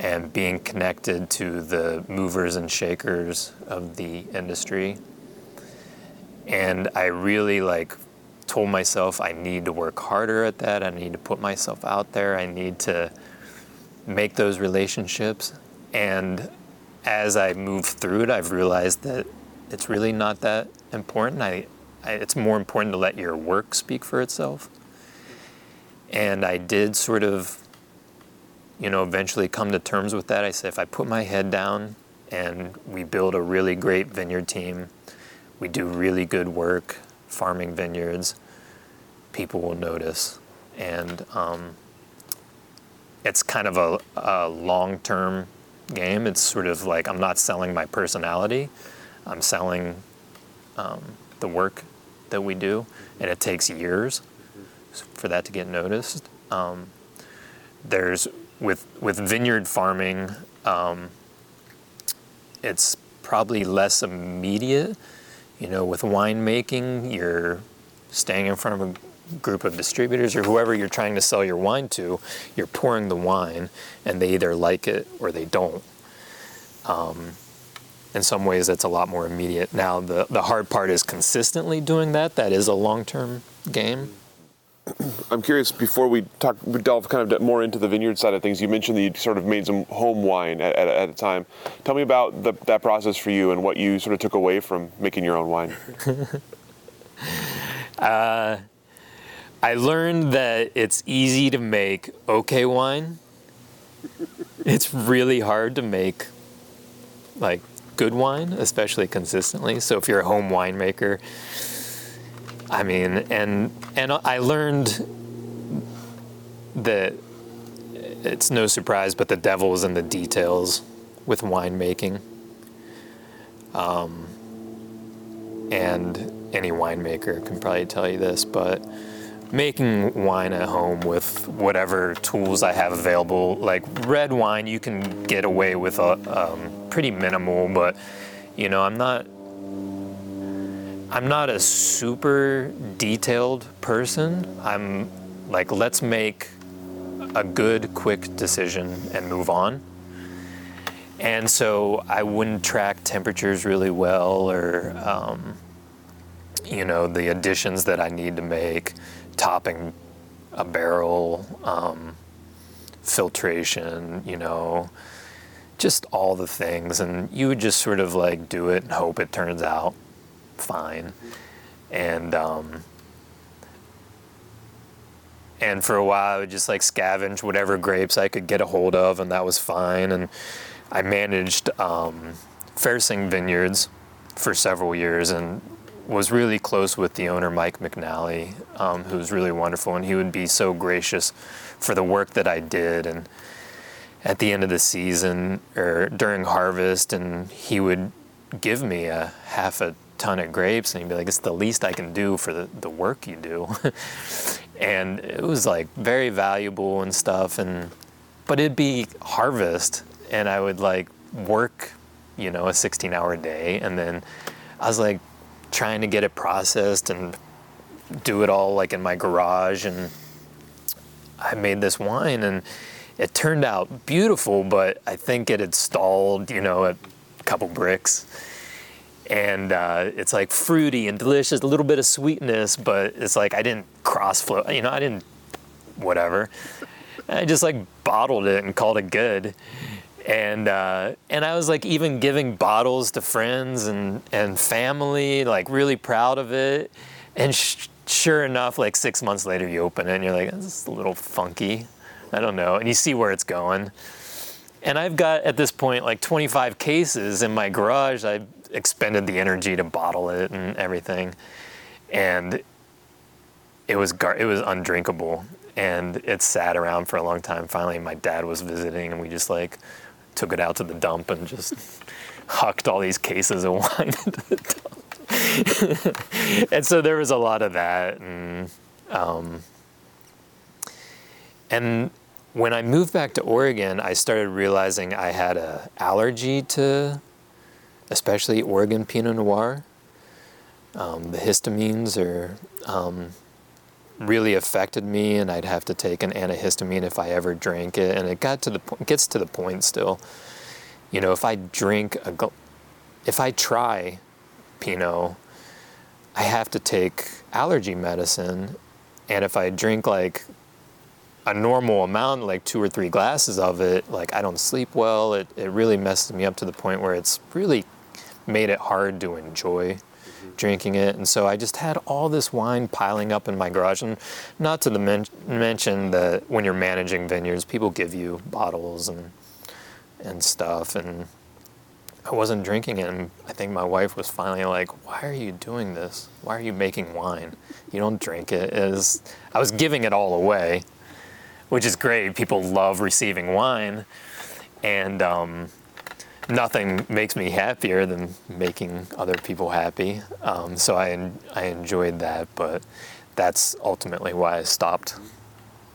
and being connected to the movers and shakers of the industry. And I really like told myself I need to work harder at that. I need to put myself out there. I need to make those relationships. And as I move through it, I've realized that it's really not that important. I, I, it's more important to let your work speak for itself. And I did sort of, you know, eventually come to terms with that. I said, if I put my head down and we build a really great vineyard team, we do really good work, farming vineyards, people will notice. And um, it's kind of a, a long term game. It's sort of like I'm not selling my personality, I'm selling um, the work that we do, and it takes years for that to get noticed. Um, there's with with vineyard farming, um, it's probably less immediate you know, with winemaking, you're staying in front of a group of distributors or whoever you're trying to sell your wine to, you're pouring the wine and they either like it or they don't. Um, in some ways, that's a lot more immediate. Now, the, the hard part is consistently doing that. That is a long term game. I'm curious, before we talk, we delve kind of more into the vineyard side of things, you mentioned that you sort of made some home wine at, at, at a time. Tell me about the, that process for you and what you sort of took away from making your own wine. uh, I learned that it's easy to make okay wine. it's really hard to make like good wine, especially consistently. So if you're a home winemaker, I mean, and and I learned that it's no surprise, but the devil is in the details with winemaking. Um, and any winemaker can probably tell you this, but making wine at home with whatever tools I have available, like red wine, you can get away with a um, pretty minimal, but you know, I'm not I'm not a super detailed person. I'm like, let's make a good, quick decision and move on. And so I wouldn't track temperatures really well or, um, you know, the additions that I need to make, topping a barrel, um, filtration, you know, just all the things. And you would just sort of like do it and hope it turns out fine. And um, and for a while I would just like scavenge whatever grapes I could get a hold of, and that was fine. And I managed um, Fersing Vineyards for several years, and was really close with the owner Mike McNally, um, who was really wonderful, and he would be so gracious for the work that I did. And at the end of the season or during harvest and he would give me a half a ton of grapes and he'd be like it's the least i can do for the, the work you do. And it was like very valuable and stuff and but it'd be harvest and i would like work you know a 16 hour day and then i was like trying to get it processed and do it all like in my garage and i made this wine and it turned out beautiful, but I think it had stalled, you know, at a couple Brix. And uh, it's like fruity and delicious, a little bit of sweetness, but it's like I didn't cross flow, you know, I didn't, whatever. I just like bottled it and called it good. And uh, and I was like even giving bottles to friends and, and family, like really proud of it. And sh- sure enough, like six months later, you open it and you're like, is a little funky. I don't know. And you see where it's going. And I've got at this point like 25 cases in my garage. I expended the energy to bottle it and everything, and it was gar- it was undrinkable. And it sat around for a long time. Finally, my dad was visiting, and we just like took it out to the dump and just hucked all these cases of wine into the dump. and so there was a lot of that, and um, and when I moved back to Oregon, I started realizing I had an allergy to, especially Oregon Pinot Noir. Um, the histamines are um, really affected me, and I'd have to take an antihistamine if I ever drank it. And it got to the point, gets to the point still. You know, if I drink a, if I try Pinot, I have to take allergy medicine, and if I drink like a normal amount, like two or three glasses of it, like I don't sleep well. It, it really messes me up to the point where it's really made it hard to enjoy. Drinking it. And so I just had all this wine piling up in my garage. And not to men- mention that when you're managing vineyards, people give you bottles and and stuff. And I wasn't drinking it. And I think my wife was finally like, "Why are you doing this? Why are you making wine? You don't drink it." Is I was giving it all away which is great. People love receiving wine, and um, nothing makes me happier than making other people happy. Um, so I I enjoyed that, but that's ultimately why I stopped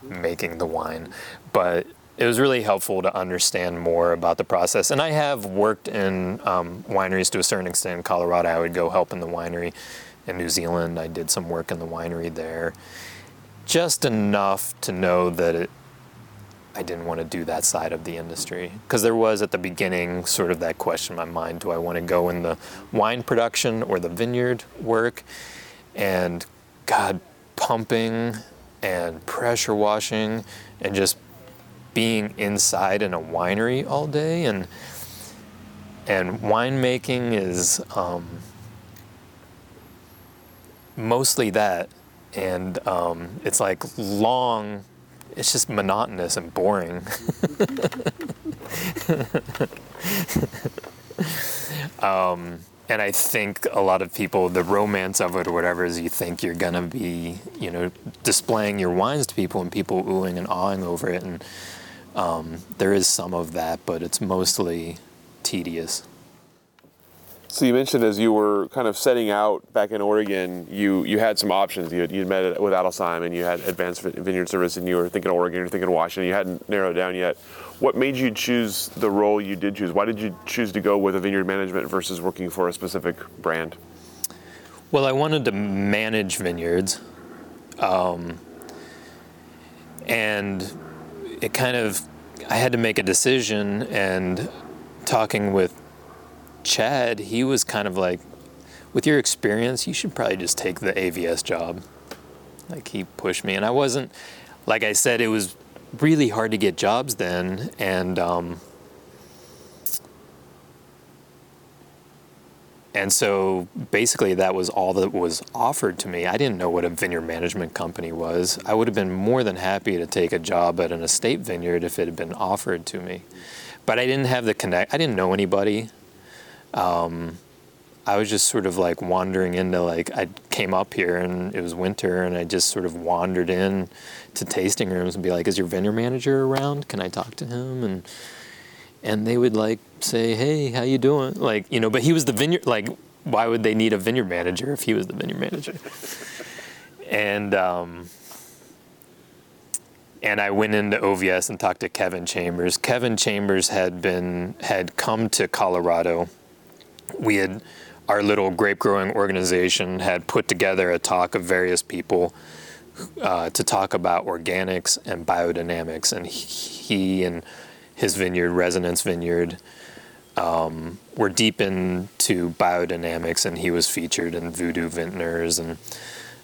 making the wine. But it was really helpful to understand more about the process. And I have worked in um, wineries to a certain extent. In Colorado, I would go help in the winery. In New Zealand, I did some work in the winery there just enough to know that it, I didn't want to do that side of the industry. Because there was at the beginning sort of that question in my mind do I want to go in the wine production or the vineyard work? And God, pumping and pressure washing and just being inside in a winery all day and and winemaking is um, mostly that and um, it's like long it's just monotonous and boring. Um, and i think a lot of people the romance of it or whatever is you think you're gonna be you know displaying your wines to people and people oohing and awing over it. And um, there is some of that but it's mostly tedious so you mentioned as you were kind of setting out back in Oregon, you you had some options. You you'd met with Adelsheim and you had Advanced Vineyard Service, and you were thinking Oregon, you're thinking Washington. You hadn't narrowed down yet. What made you choose the role you did choose? Why did you choose to go with a vineyard management versus working for a specific brand? Well, I wanted to manage vineyards, um, and it kind of I had to make a decision. And talking with Chad, he was kind of like, with your experience, you should probably just take the AVS job. Like he pushed me, and I wasn't, like I said, it was really hard to get jobs then, and um, and so basically that was all that was offered to me. I didn't know what a vineyard management company was. I would have been more than happy to take a job at an estate vineyard if it had been offered to me. But I didn't have the connect. I didn't know anybody. Um, I was just sort of like wandering into like I came up here and it was winter and I just sort of wandered in to tasting rooms and be like, "Is your vineyard manager around? Can I talk to him?" and and they would like say, "Hey, how you doing?" Like you know, but he was the vineyard. Like, why would they need a vineyard manager if he was the vineyard manager? and um, and I went into OVS and talked to Kevin Chambers. Kevin Chambers had been had come to Colorado. We had our little grape growing organization had put together a talk of various people uh, to talk about organics and biodynamics, and he and his vineyard, Resonance Vineyard, um, were deep into biodynamics, and he was featured in Voodoo Vintners and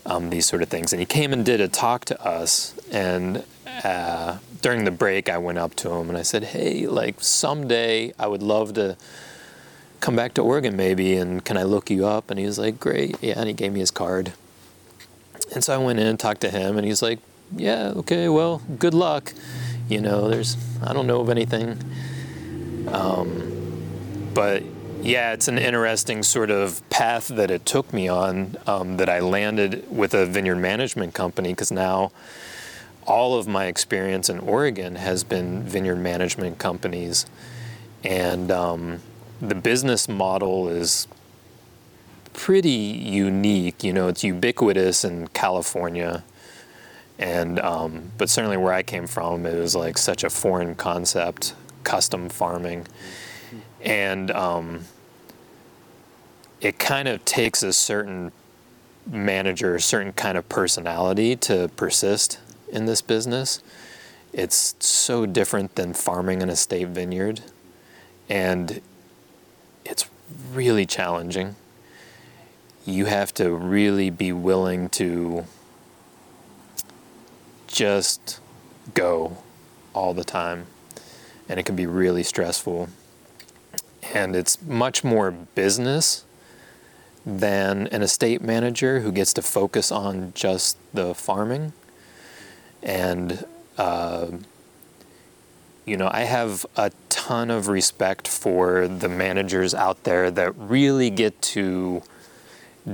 um, these sort of things. And he came and did a talk to us, and uh, during the break, I went up to him and I said, "Hey, like someday I would love to." Come back to Oregon maybe and can I look you up? And he was like, great. Yeah. And he gave me his card. And so I went in and talked to him and he's like, yeah, okay, well, good luck. You know, there's, I don't know of anything. Um, but yeah, it's an interesting sort of path that it took me on um, that I landed with a vineyard management company because now all of my experience in Oregon has been vineyard management companies. And, um, the business model is pretty unique. You know, it's ubiquitous in California, and um, but certainly where I came from, it was like such a foreign concept, custom farming, and um, it kind of takes a certain manager, a certain kind of personality to persist in this business. It's so different than farming an estate vineyard, and really challenging. You have to really be willing to just go all the time. And it can be really stressful. And it's much more business than an estate manager who gets to focus on just the farming. And, uh, you know, I have a ton of respect for the managers out there that really get to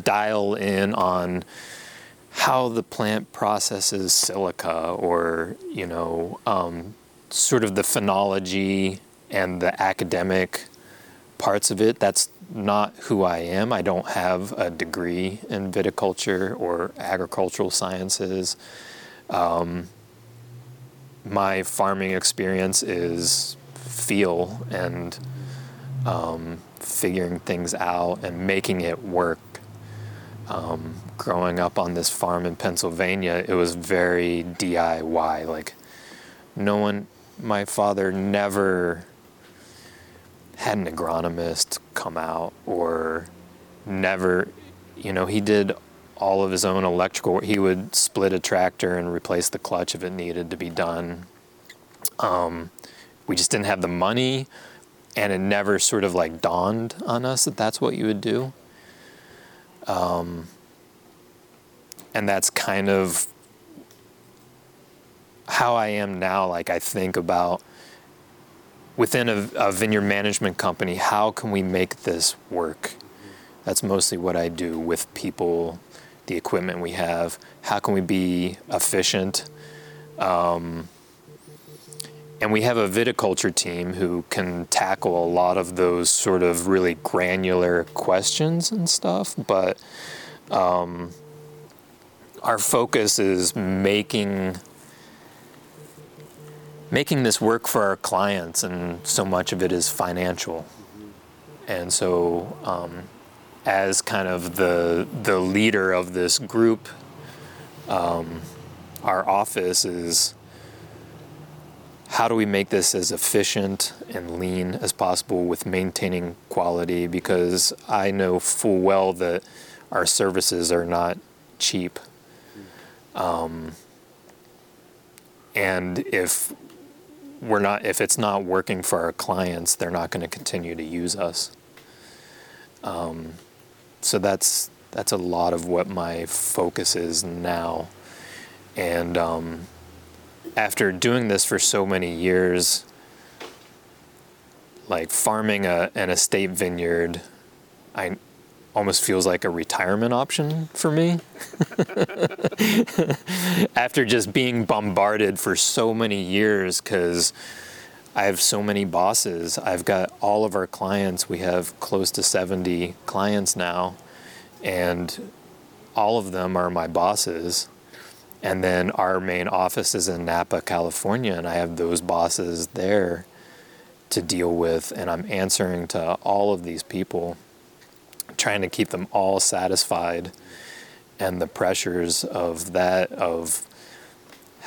dial in on how the plant processes silica or, you know, um, sort of the phenology and the academic parts of it. That's not who I am. I don't have a degree in viticulture or agricultural sciences. Um, my farming experience is feel and um, figuring things out and making it work. Um, growing up on this farm in Pennsylvania, it was very DIY. Like, no one, my father never had an agronomist come out or never, you know, he did all of his own electrical. He would split a tractor and replace the clutch if it needed to be done. Um, we just didn't have the money, and it never sort of like dawned on us that that's what you would do. Um, and that's kind of how I am now. Like I think about within a, a, vineyard management company, how can we make this work? That's mostly what I do with people, the equipment we have. How can we be efficient? Um, and we have a viticulture team who can tackle a lot of those sort of really granular questions and stuff. But um, our focus is making making this work for our clients, and so much of it is financial. And so, um, as kind of the the leader of this group, um, our office is how do we make this as efficient and lean as possible with maintaining quality? Because I know full well that our services are not cheap. Um, and if we're not, if it's not working for our clients, they're not going to continue to use us. Um, so that's that's a lot of what my focus is now. And um, after doing this for so many years, like farming a, an estate vineyard, I almost feels like a retirement option for me. After just being bombarded for so many years, because I have so many bosses. I've got all of our clients. We have close to 70 clients now, and all of them are my bosses. And then our main office is in Napa, California, and I have those bosses there to deal with, and I'm answering to all of these people, trying to keep them all satisfied, and the pressures of that, of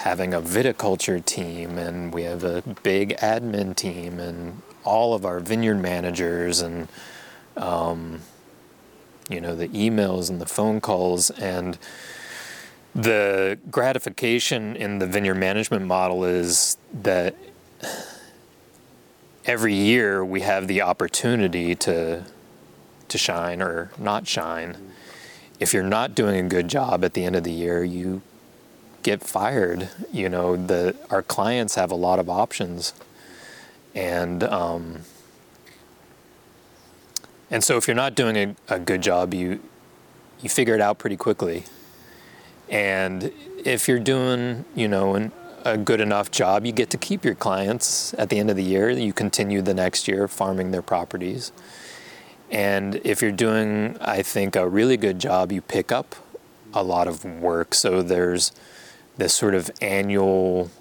having a viticulture team, and we have a big admin team, and all of our vineyard managers, and um, you know the emails and the phone calls, and the gratification in the vineyard management model is that every year we have the opportunity to to shine or not shine. If you're not doing a good job at the end of the year, you get fired. You know, the our clients have a lot of options, and um, and so if you're not doing a, a good job, you you figure it out pretty quickly. And if you're doing, you know, an, a good enough job, you get to keep your clients at the end of the year. You continue the next year farming their properties. And if you're doing, I think, a really good job, you pick up a lot of work. So there's this sort of annual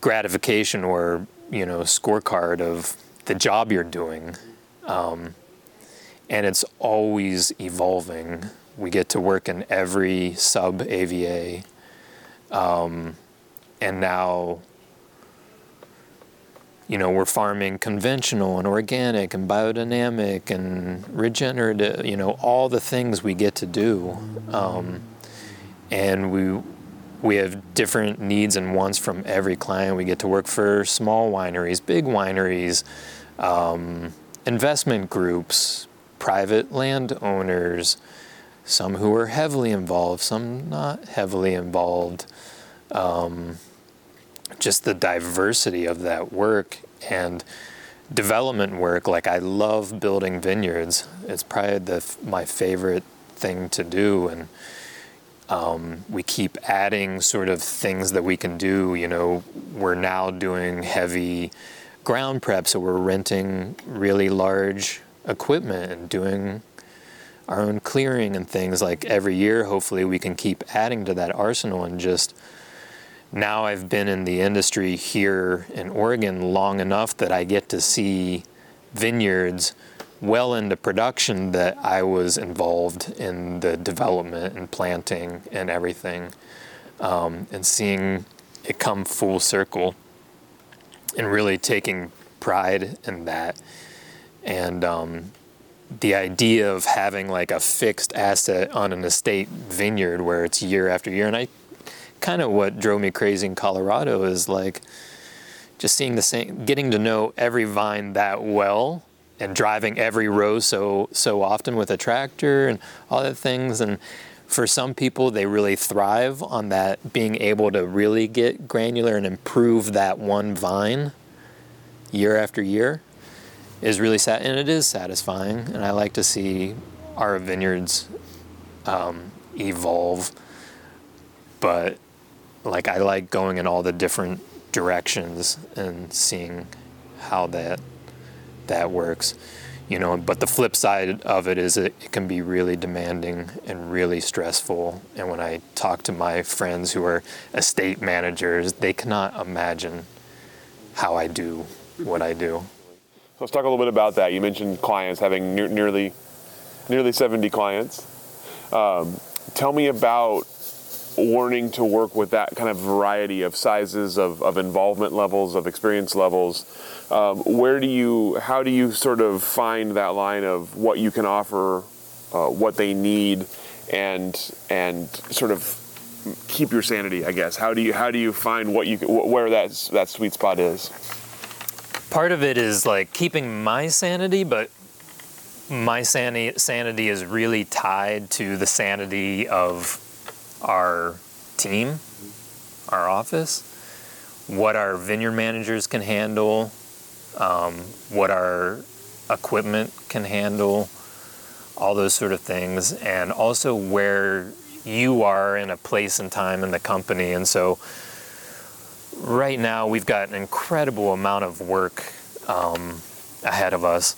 gratification or, you know, scorecard of the job you're doing. Um, and it's always evolving. We get to work in every sub AVA. Um, and now, you know, we're farming conventional and organic and biodynamic and regenerative, you know, all the things we get to do. Um, and we, we have different needs and wants from every client. We get to work for small wineries, big wineries, um, investment groups, private landowners, some who are heavily involved, some not heavily involved. Um, just the diversity of that work and development work. Like I love building vineyards. It's probably the, my favorite thing to do, and um, we keep adding sort of things that we can do. You know, we're now doing heavy ground prep, so we're renting really large equipment and doing our own clearing and things like every year hopefully we can keep adding to that arsenal and just now I've been in the industry here in Oregon long enough that I get to see vineyards well into production that I was involved in the development and planting and everything um, and seeing it come full circle and really taking pride in that. And um, the idea of having like a fixed asset on an estate vineyard where it's year after year and i kind of what drove me crazy in colorado is like just seeing the same getting to know every vine that well and driving every row so so often with a tractor and all the things and for some people they really thrive on that being able to really get granular and improve that one vine year after year is really sad, and it is satisfying. And I like to see our vineyards um, evolve. But like I like going in all the different directions and seeing how that that works. You know, but the flip side of it is it, it can be really demanding and really stressful. And when I talk to my friends who are estate managers, they cannot imagine how I do what I do. Let's talk a little bit about that. You mentioned clients having ne- nearly nearly 70 clients. Um, tell me about learning to work with that kind of variety of sizes, of, of involvement levels, of experience levels. Um, where do you, how do you sort of find that line of what you can offer, uh, what they need, and and sort of keep your sanity? I guess. How do you how do you find what you where that that sweet spot is? part of it is like keeping my sanity, but my sanity, sanity is really tied to the sanity of our team, our office, what our vineyard managers can handle, um, what our equipment can handle, all those sort of things, and also where you are in a place and time in the company. And so, right now, we've got an incredible amount of work um, ahead of us.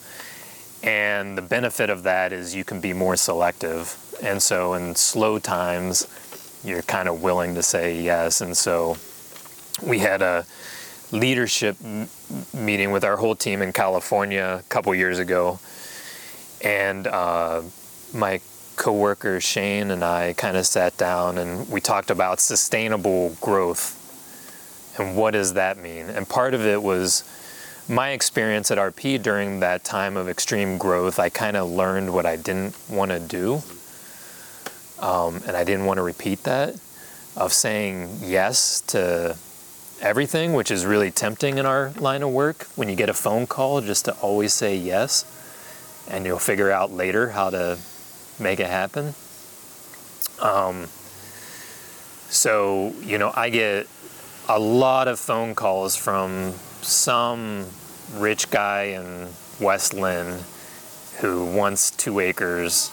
And the benefit of that is you can be more selective. And so, in slow times, you're kind of willing to say yes. And so, we had a leadership m- meeting with our whole team in California a couple years ago. And uh, my coworker Shane and I kind of sat down and we talked about sustainable growth and what does that mean. And part of it was my experience at RP during that time of extreme growth. I kind of learned what I didn't want to do, um, and I didn't want to repeat that of saying yes to everything, which is really tempting in our line of work. When you get a phone call, just to always say yes, and you'll figure out later how to make it happen. Um, so, you know, I get a lot of phone calls from some rich guy in West Linn who wants two acres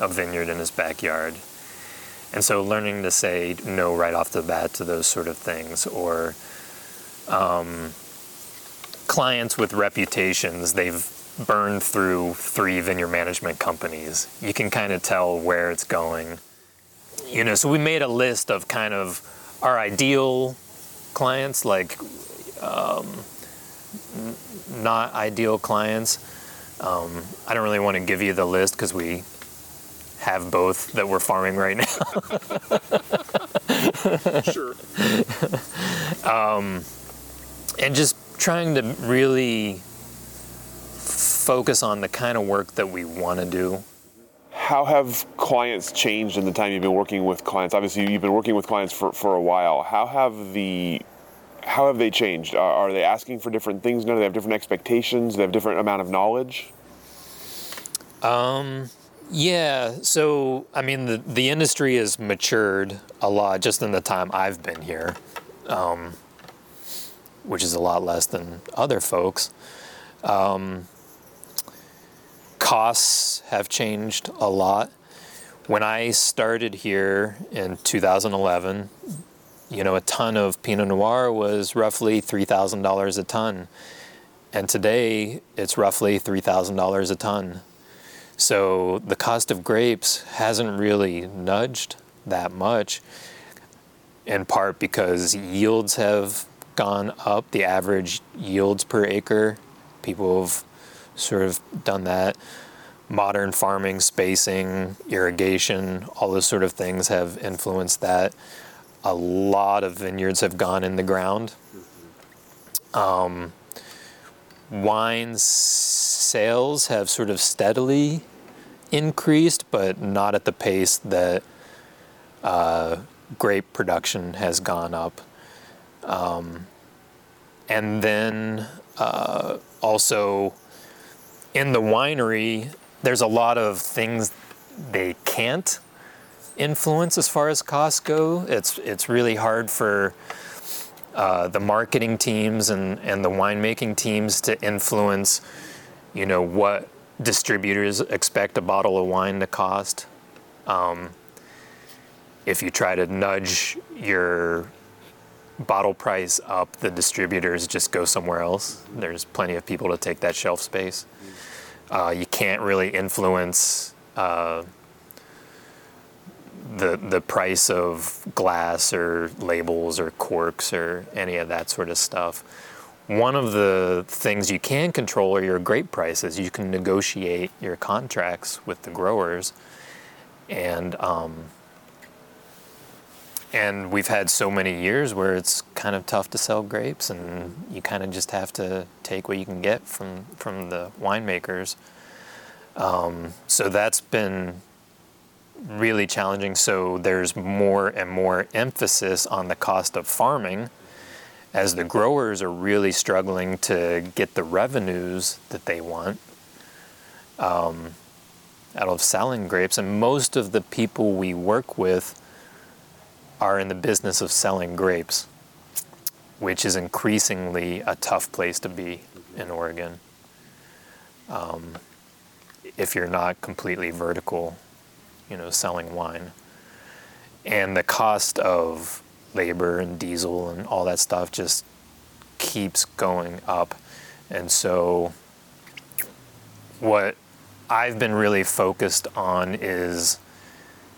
of vineyard in his backyard. And so learning to say no right off the bat to those sort of things, or um, clients with reputations, they've burned through three vineyard management companies. You can kind of tell where it's going. You know, so we made a list of kind of our ideal clients, like um, not ideal clients. Um, I don't really want to give you the list because we have both that we're farming right now. Sure. Um, and just trying to really focus on the kind of work that we want to do. How have clients changed in the time you've been working with clients? Obviously, you've been working with clients for, for a while. How have the how have they changed? Are, are they asking for different things now? Do they have different expectations? Do they have different amount of knowledge? Um, Yeah, so I mean, the, the industry has matured a lot just in the time I've been here, um, which is a lot less than other folks. Um, costs have changed a lot. When I started here in 2011, you know, a ton of Pinot Noir was roughly $3,000 a ton. And today it's roughly $3,000 a ton. So the cost of grapes hasn't really nudged that much, in part because yields have gone up, the average yields per acre. People have sort of done that. Modern farming, spacing, irrigation, all those sort of things have influenced that. A lot of vineyards have gone in the ground. Um, wine sales have sort of steadily increased, but not at the pace that uh, grape production has gone up. Um, and then uh, also in the winery, there's a lot of things they can't influence as far as costs go. It's it's really hard for uh, the marketing teams and, and the winemaking teams to influence, you know, what distributors expect a bottle of wine to cost. Um, if you try to nudge your bottle price up, the distributors just go somewhere else. There's plenty of people to take that shelf space. Uh, you can't really influence uh, the the price of glass or labels or corks or any of that sort of stuff. One of the things you can control are your grape prices. You can negotiate your contracts with the growers, and um, and we've had so many years where it's kind of tough to sell grapes, and you kind of just have to take what you can get from from the winemakers. Um, so that's been really challenging. So there's more and more emphasis on the cost of farming as the growers are really struggling to get the revenues that they want. um, out of selling grapes, and most of the people we work with are in the business of selling grapes, which is increasingly a tough place to be in Oregon. Um, if you're not completely vertical, you know, selling wine. And the cost of labor and diesel and all that stuff just keeps going up. And so, what I've been really focused on is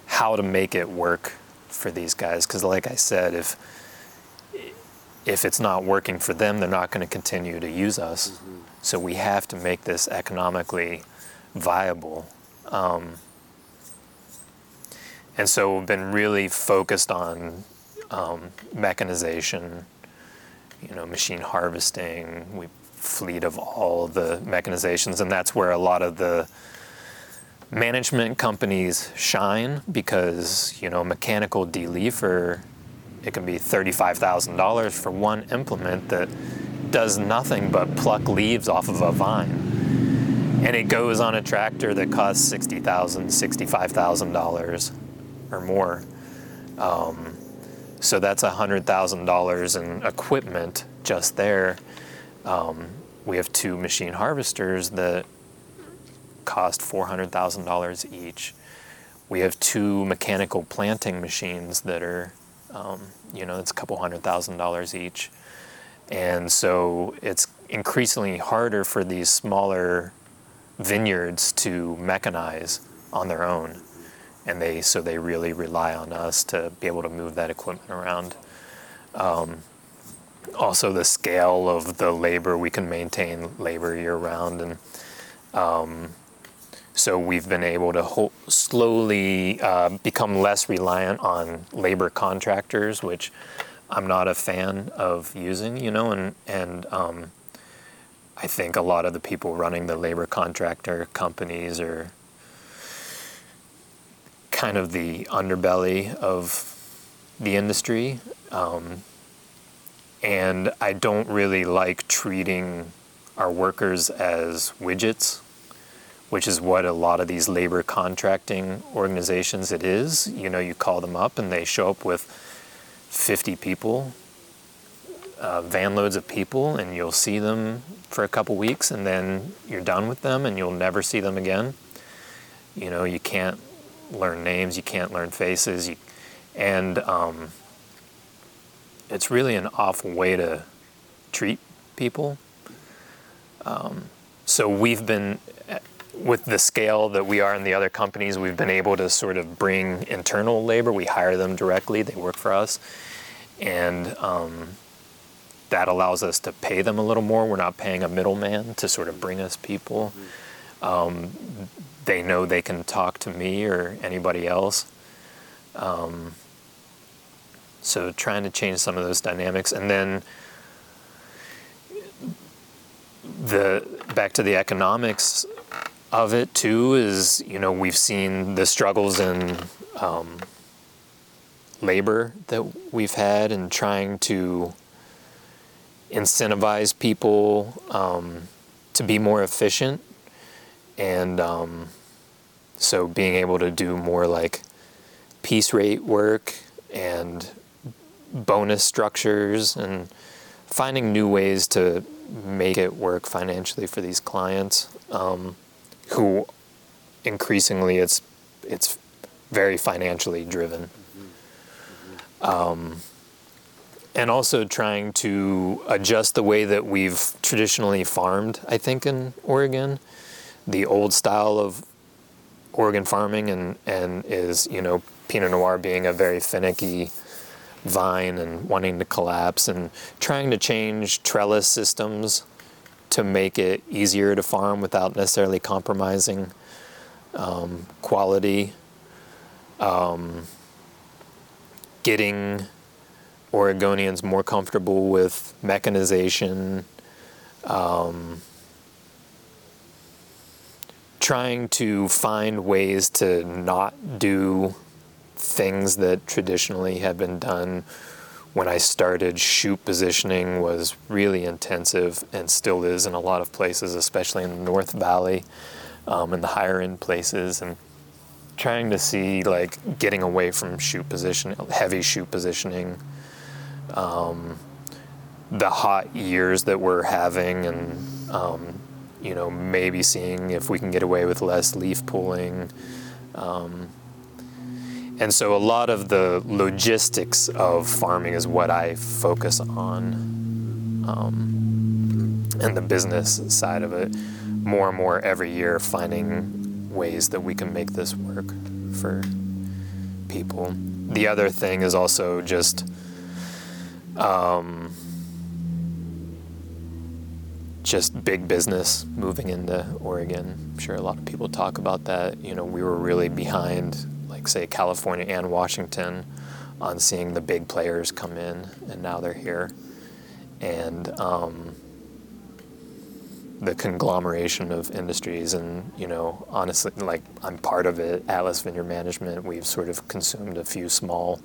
how to make it work for these guys. Because, like I said, if if it's not working for them, they're not going to continue to use us. Mm-hmm. So we have to make this economically viable. Um, and so we've been really focused on um, mechanization, you know, machine harvesting. We fleet of all the mechanizations, and that's where a lot of the management companies shine because you know mechanical de-leafer it can be $35,000 for one implement that does nothing but pluck leaves off of a vine and it goes on a tractor that costs $60,000, $65,000 or more. Um, so that's $100,000 in equipment just there. Um, we have two machine harvesters that cost $400,000 each. We have two mechanical planting machines that are, um, you know, it's a couple hundred thousand dollars each. And so it's increasingly harder for these smaller vineyards to mechanize on their own. And they so they really rely on us to be able to move that equipment around. Um, also, the scale of the labor we can maintain labor year round, and um, so we've been able to ho- slowly uh, become less reliant on labor contractors, which I'm not a fan of using. You know, and and um, I think a lot of the people running the labor contractor companies are kind of the underbelly of the industry. Um, and I don't really like treating our workers as widgets, which is what a lot of these labor contracting organizations it is. You know, you call them up and they show up with 50 people uh, van loads of people and you'll see them for a couple weeks and then you're done with them and you'll never see them again. You know, you can't learn names, you can't learn faces, you, and um, it's really an awful way to treat people. Um, so we've been, with the scale that we are in the other companies, we've been able to sort of bring internal labor. We hire them directly; they work for us, and um, that allows us to pay them a little more. We're not paying a middleman to sort of bring us people. Um, they know they can talk to me or anybody else. Um, so trying to change some of those dynamics, and then the back to the economics of it too is you know we've seen the struggles in um, labor that we've had and trying to incentivize people um, to be more efficient. And um, so being able to do more like piece rate work and bonus structures and finding new ways to make it work financially for these clients um, who increasingly it's it's very financially driven. Um, and also trying to adjust the way that we've traditionally farmed, I think, in Oregon. The old style of Oregon farming and, and is, you know, Pinot Noir being a very finicky vine and wanting to collapse and trying to change trellis systems to make it easier to farm without necessarily compromising um, quality. Um, getting Oregonians more comfortable with mechanization, um, trying to find ways to not do things that traditionally have been done. When I started, shoot positioning was really intensive and still is in a lot of places, especially in the North Valley. um, in the higher end places, and trying to see like getting away from shoot position, heavy shoot positioning. Um, the hot years that we're having, and um, you know maybe seeing if we can get away with less leaf pulling. Um, and so a lot of the logistics of farming is what I focus on, um, and the business side of it. More and more every year, finding ways that we can make this work for people. The other thing is also just um, just big business moving into Oregon. I'm sure a lot of people talk about that. You know, we were really behind, like, say, California and Washington on seeing the big players come in, and now they're here. And um, the conglomeration of industries, and, you know, honestly, like, I'm part of it. Atlas Vineyard Management, we've sort of consumed a few small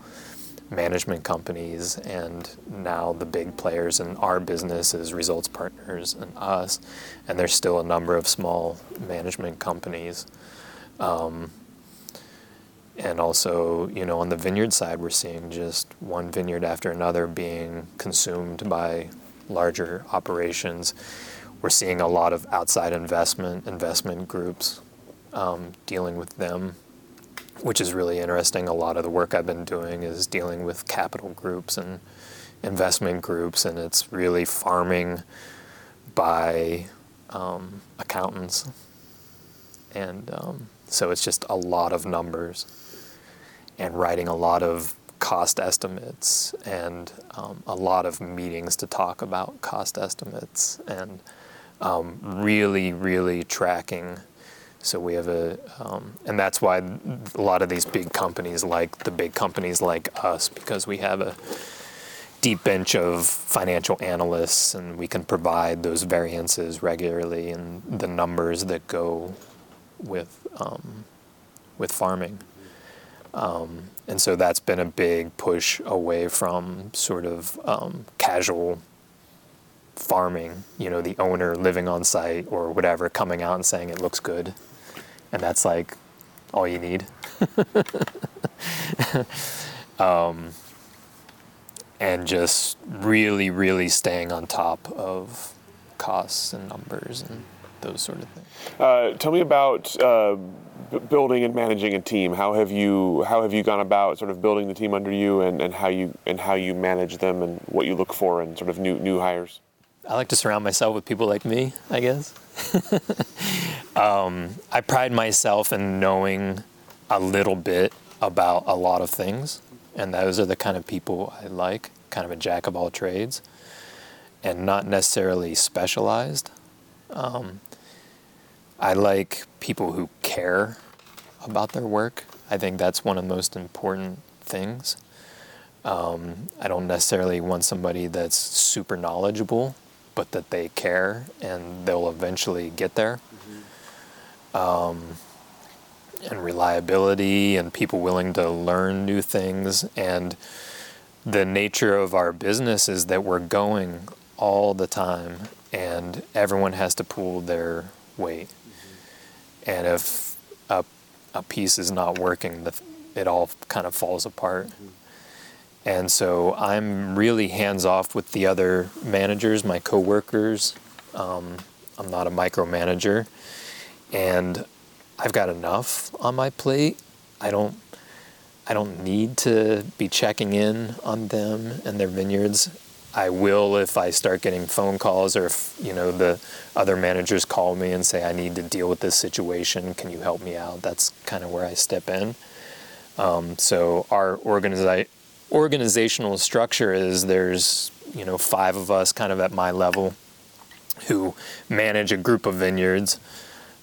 management companies and now the big players in our business is results partners and us. And there's still a number of small management companies. Um, and also you know on the vineyard side we're seeing just one vineyard after another being consumed by larger operations. We're seeing a lot of outside investment investment groups um, dealing with them which is really interesting. A lot of the work I've been doing is dealing with capital groups and investment groups, and it's really farming by um, accountants. And um, so it's just a lot of numbers and writing a lot of cost estimates and um, a lot of meetings to talk about cost estimates and um, really, really tracking so we have a, um, and that's why a lot of these big companies like the big companies like us, because we have a deep bench of financial analysts and we can provide those variances regularly and the numbers that go with, um, with farming. Um, and so that's been a big push away from sort of um, casual farming, you know, the owner living on site or whatever coming out and saying it looks good and that's like all you need. um, and just really, really staying on top of costs and numbers and those sort of things. Uh, tell me about uh, b- building and managing a team. How have you how have you gone about sort of building the team under you, and, and how you and how you manage them, and what you look for in sort of new new hires? I like to surround myself with people like me, I guess. um, I pride myself in knowing a little bit about a lot of things, and those are the kind of people I like, kind of a jack of all trades, and not necessarily specialized. Um, I like people who care about their work. I think that's one of the most important things. Um, I don't necessarily want somebody that's super knowledgeable but that they care and they'll eventually get there. Mm-hmm. Um, and reliability and people willing to learn new things. And the nature of our business is that we're going all the time and everyone has to pull their weight. Mm-hmm. And if a, a piece is not working, the, it all kind of falls apart. Mm-hmm. And so I'm really hands off with the other managers, my coworkers. Um, I'm not a micromanager, and I've got enough on my plate. I don't I don't need to be checking in on them and their vineyards. I will if I start getting phone calls or if you know the other managers call me and say I need to deal with this situation. Can you help me out? That's kind of where I step in. Um, so our organiza- organizational structure is there's you know five of us kind of at my level who manage a group of vineyards.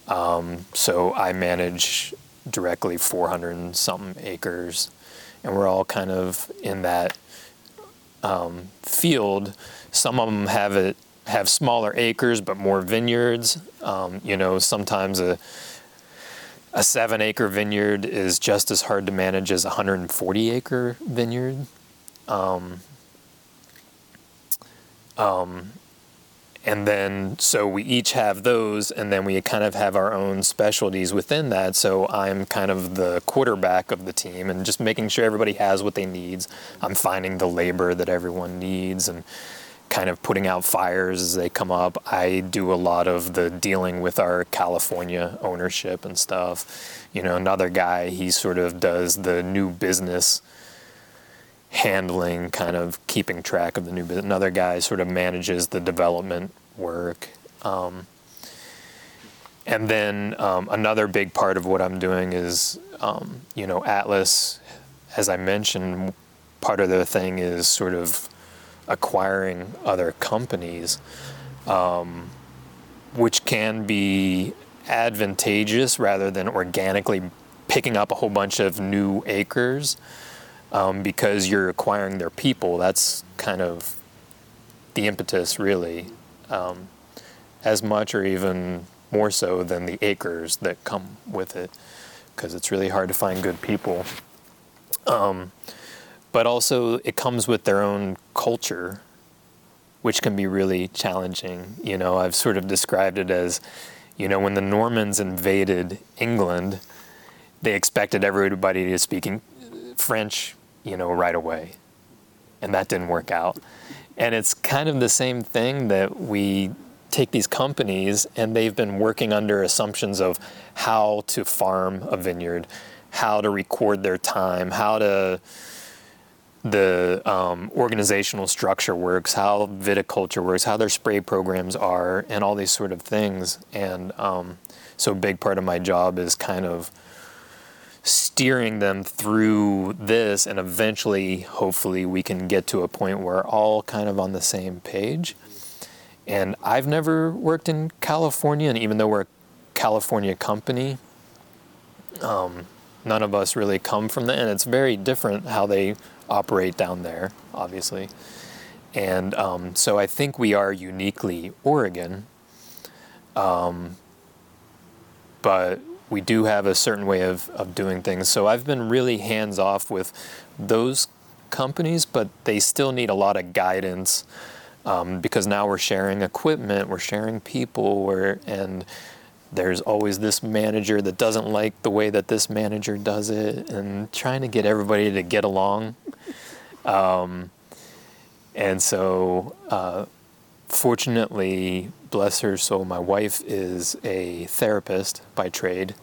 Um, so I manage directly 400 something acres, and we're all kind of in that um, field. Some of them have it have smaller acres but more vineyards. Um, you know, sometimes a a seven acre vineyard is just as hard to manage as a 140 acre vineyard. Um, um, and then so we each have those and then we kind of have our own specialties within that so i'm kind of the quarterback of the team and just making sure everybody has what they needs i'm finding the labor that everyone needs and kind of putting out fires as they come up i do a lot of the dealing with our california ownership and stuff you know another guy he sort of does the new business handling, kind of keeping track of the new business. Another guy sort of manages the development work. Um, and then um, another big part of what I'm doing is, um, you know, Atlas, as I mentioned, part of the thing is sort of acquiring other companies, um, which can be advantageous rather than organically picking up a whole bunch of new acres um, because you're acquiring their people. That's kind of the impetus, really, um, as much or even more so than the acres that come with it, because it's really hard to find good people. Um, but also, it comes with their own culture, which can be really challenging. You know, I've sort of described it as, you know, when the Normans invaded England, they expected everybody to speak French, you know, right away. And that didn't work out. And it's kind of the same thing that we take these companies and they've been working under assumptions of how to farm a vineyard, how to record their time, how to the um, organizational structure works, how viticulture works, how their spray programs are, and all these sort of things. And um, so, a big part of my job is kind of steering them through this and eventually hopefully we can get to a point where we're all kind of on the same page and i've never worked in california and even though we're a california company um, none of us really come from there and it's very different how they operate down there obviously and um, so i think we are uniquely oregon um, but we do have a certain way of, of doing things. So I've been really hands off with those companies, but they still need a lot of guidance um, because now we're sharing equipment, we're sharing people, we're, and there's always this manager that doesn't like the way that this manager does it, and trying to get everybody to get along. Um, and so, uh, fortunately, bless her soul, my wife is a therapist by trade,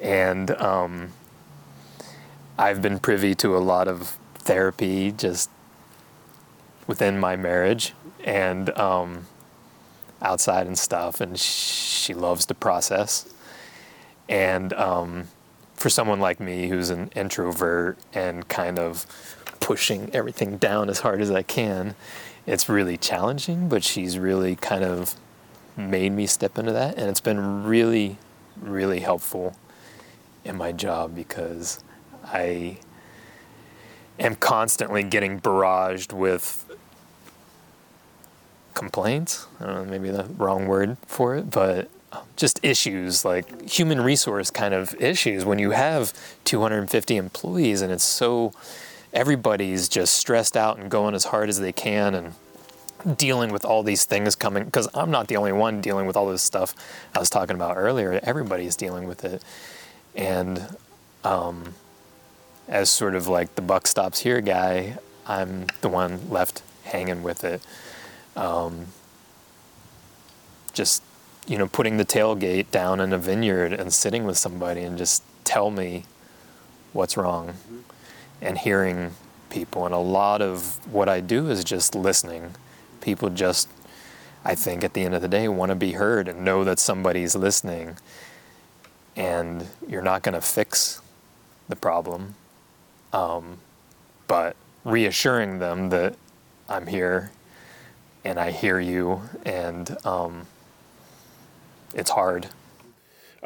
and um, I've been privy to a lot of therapy just within my marriage and um, outside and stuff, and she loves to process. And um, for someone like me who's an introvert and kind of pushing everything down as hard as I can, it's really challenging, but she's really kind of made me step into that. And it's been really, really helpful in my job because I am constantly getting barraged with complaints. I don't know, maybe the wrong word for it, but just issues like human resource kind of issues when you have 250 employees and it's so everybody's just stressed out and going as hard as they can and dealing with all these things coming because I'm not the only one dealing with all this stuff I was talking about earlier. Everybody's dealing with it. And um, as sort of like the buck stops here guy, I'm the one left hanging with it. Um, just, you know, putting the tailgate down in a vineyard and sitting with somebody and just tell me what's wrong and hearing people. And a lot of what I do is just listening. People just, I think, at the end of the day, want to be heard and know that somebody's listening. And you're not going to fix the problem, um, but reassuring them that I'm here and I hear you, and um, it's hard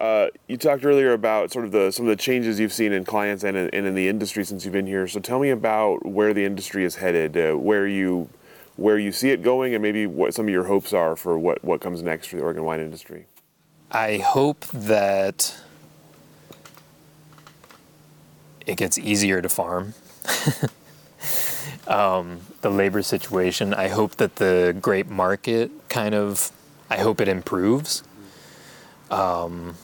uh, you talked earlier about sort of the some of the changes you've seen in clients and in, and in the industry since you've been here. So tell me about where the industry is headed, uh, where you where you see it going, and maybe what some of your hopes are for what what comes next for the Oregon wine industry. I hope that it gets easier to farm. um, the labor situation. I hope that the grape market kind of, I hope it improves. Um,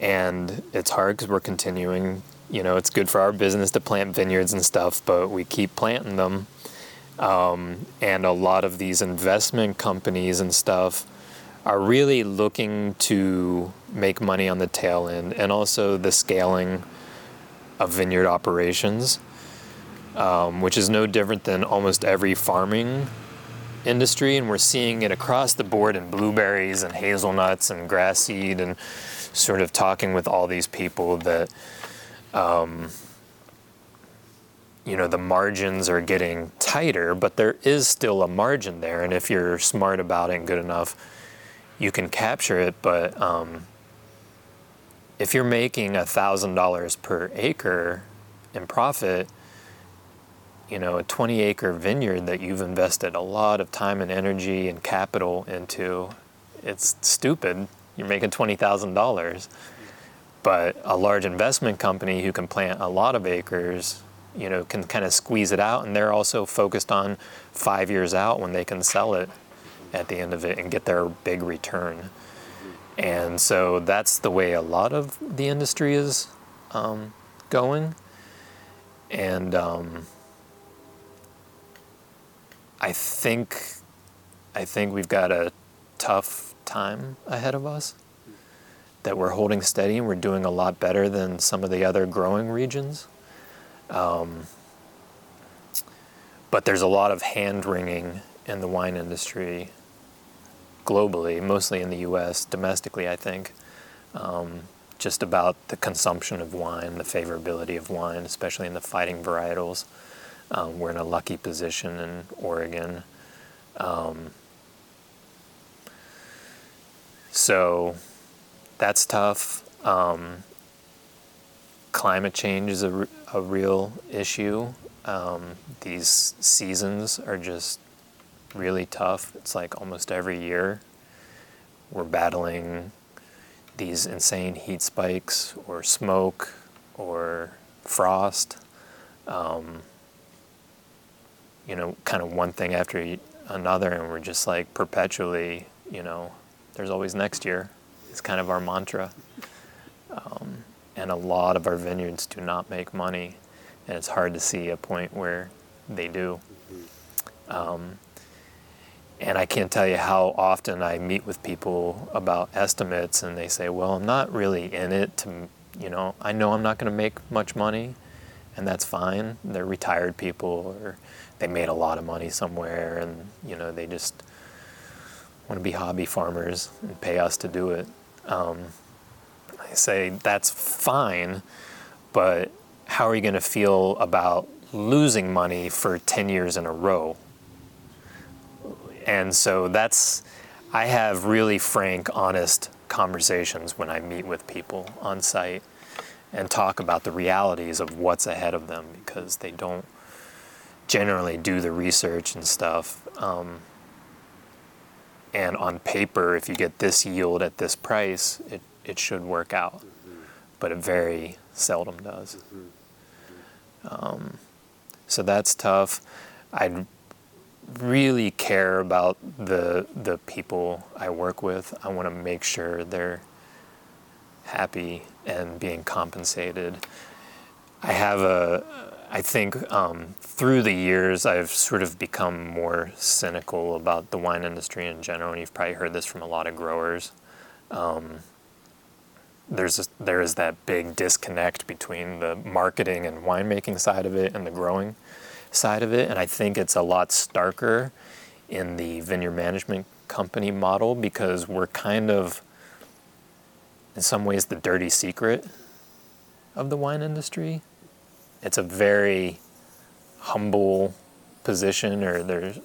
and it's hard because we're continuing. You know, it's good for our business to plant vineyards and stuff, but we keep planting them. Um, and a lot of these investment companies and stuff are really looking to make money on the tail end and also the scaling of vineyard operations, um, which is no different than almost every farming industry. And we're seeing it across the board in blueberries and hazelnuts and grass seed, and sort of talking with all these people that. Um, you know the margins are getting tighter, but there is still a margin there, and if you're smart about it and good enough, you can capture it. But um, if you're making a thousand dollars per acre in profit, you know a 20 acre vineyard that you've invested a lot of time and energy and capital into, it's stupid. You're making twenty thousand dollars. But a large investment company who can plant a lot of acres you know, can kind of squeeze it out, and they're also focused on five years out when they can sell it at the end of it and get their big return. And so that's the way a lot of the industry is um, going. And um, I think I think we've got a tough time ahead of us. That we're holding steady and we're doing a lot better than some of the other growing regions. Um, but there's a lot of hand wringing in the wine industry globally, mostly in the US, domestically, I think, um, just about the consumption of wine, the favorability of wine, especially in the fighting varietals. Um, we're in a lucky position in Oregon. Um, so that's tough. Um, climate change is a, a real issue. Um, these seasons are just really tough. It's like almost every year we're battling these insane heat spikes or smoke or frost. Um, you know, kind of one thing after another, and we're just like perpetually, you know, there's always next year. It's kind of our mantra. Um, and a lot of our vineyards do not make money, and it's hard to see a point where they do. Um, and I can't tell you how often I meet with people about estimates, and they say, "Well, I'm not really in it to, you know, I know I'm not going to make much money, and that's fine. They're retired people, or they made a lot of money somewhere, and you know, they just want to be hobby farmers and pay us to do it." Um, I say that's fine, but how are you going to feel about losing money for 10 years in a row? And so that's, I have really frank, honest conversations when I meet with people on site and talk about the realities of what's ahead of them because they don't generally do the research and stuff. Um, and on paper, if you get this yield at this price, it it should work out, mm-hmm. but it very seldom does. Mm-hmm. Um, so that's tough. I really care about the the people I work with. I want to make sure they're happy and being compensated. I have a, I think um, through the years I've sort of become more cynical about the wine industry in general, and you've probably heard this from a lot of growers. Um, there's a, there is that big disconnect between the marketing and winemaking side of it and the growing side of it, and I think it's a lot starker in the vineyard management company model because we're kind of in some ways the dirty secret of the wine industry. It's a very humble position or there's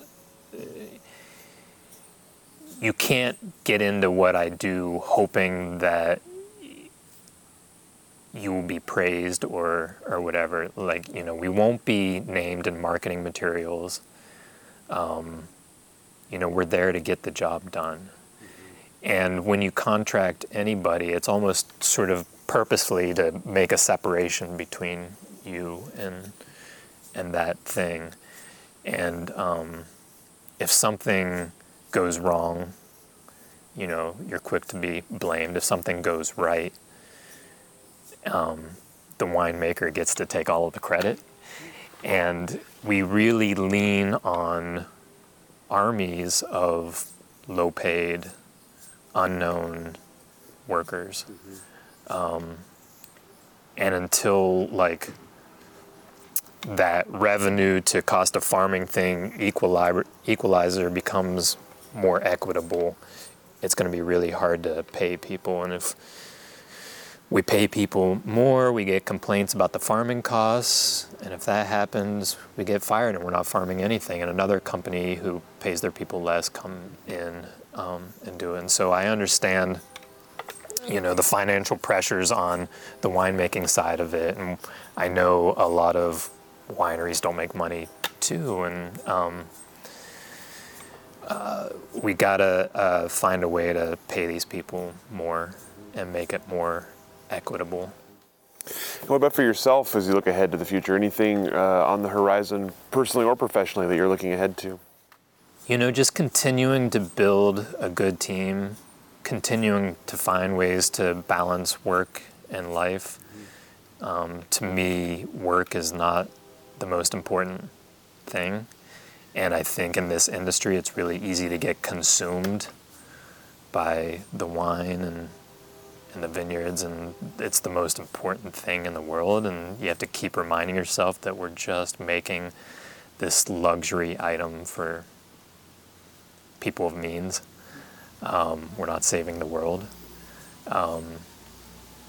you can't get into what I do hoping that you will be praised or or whatever. Like you know, we won't be named in marketing materials. Um, you know, we're there to get the job done. And when you contract anybody, it's almost sort of purposefully to make a separation between you and and that thing. And um, if something goes wrong, you know, you're quick to be blamed. If something goes right, um, the winemaker gets to take all of the credit. And we really lean on armies of low paid, unknown workers. Um, and until like that revenue to cost of farming thing equalizer, becomes more equitable, it's going to be really hard to pay people. And if we pay people more, we get complaints about the farming costs, and if that happens, we get fired and we're not farming anything. And another company who pays their people less come in um, and do it. And so I understand, you know, the financial pressures on the winemaking side of it, and I know a lot of wineries don't make money too, and um, uh, we gotta uh, find a way to pay these people more and make it more equitable. What about for yourself as you look ahead to the future? Anything uh, on the horizon, personally or professionally, that you're looking ahead to? You know, just continuing to build a good team, continuing to find ways to balance work and life. Um, to me, work is not the most important thing. And I think in this industry, it's really easy to get consumed by the wine and, and the vineyards, and it's the most important thing in the world. And you have to keep reminding yourself that we're just making this luxury item for people of means. Um, we're not saving the world. Um,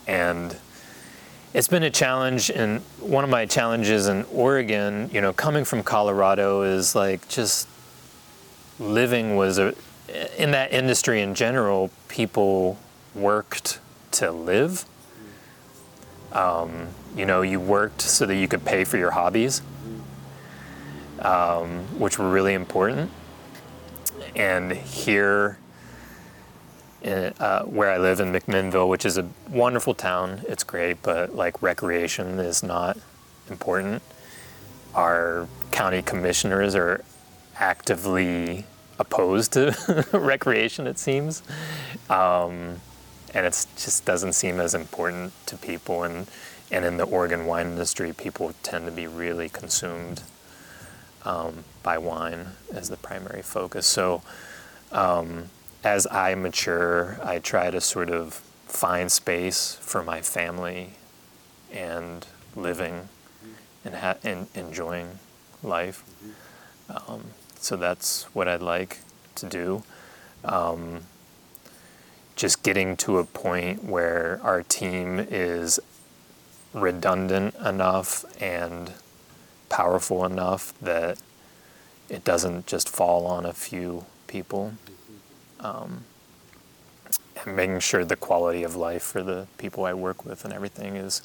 and it's been a challenge and one of my challenges in Oregon, you know, coming from Colorado is like just living was a in that industry in general, people worked to live. Um, you know, you worked so that you could pay for your hobbies, um, which were really important. And here, uh, where I live in McMinnville, which is a wonderful town. It's great, but like recreation is not important. Our county commissioners are actively opposed to recreation, it seems. Um, and it just doesn't seem as important to people. And, and in the Oregon wine industry, people tend to be really consumed um, by wine as the primary focus. So, um, as I mature, I try to sort of find space for my family and living and, ha- and enjoying life. Um, so that's what I'd like to do. Um, just getting to a point where our team is redundant enough and powerful enough that it doesn't just fall on a few people um, and making sure the quality of life for the people I work with and everything is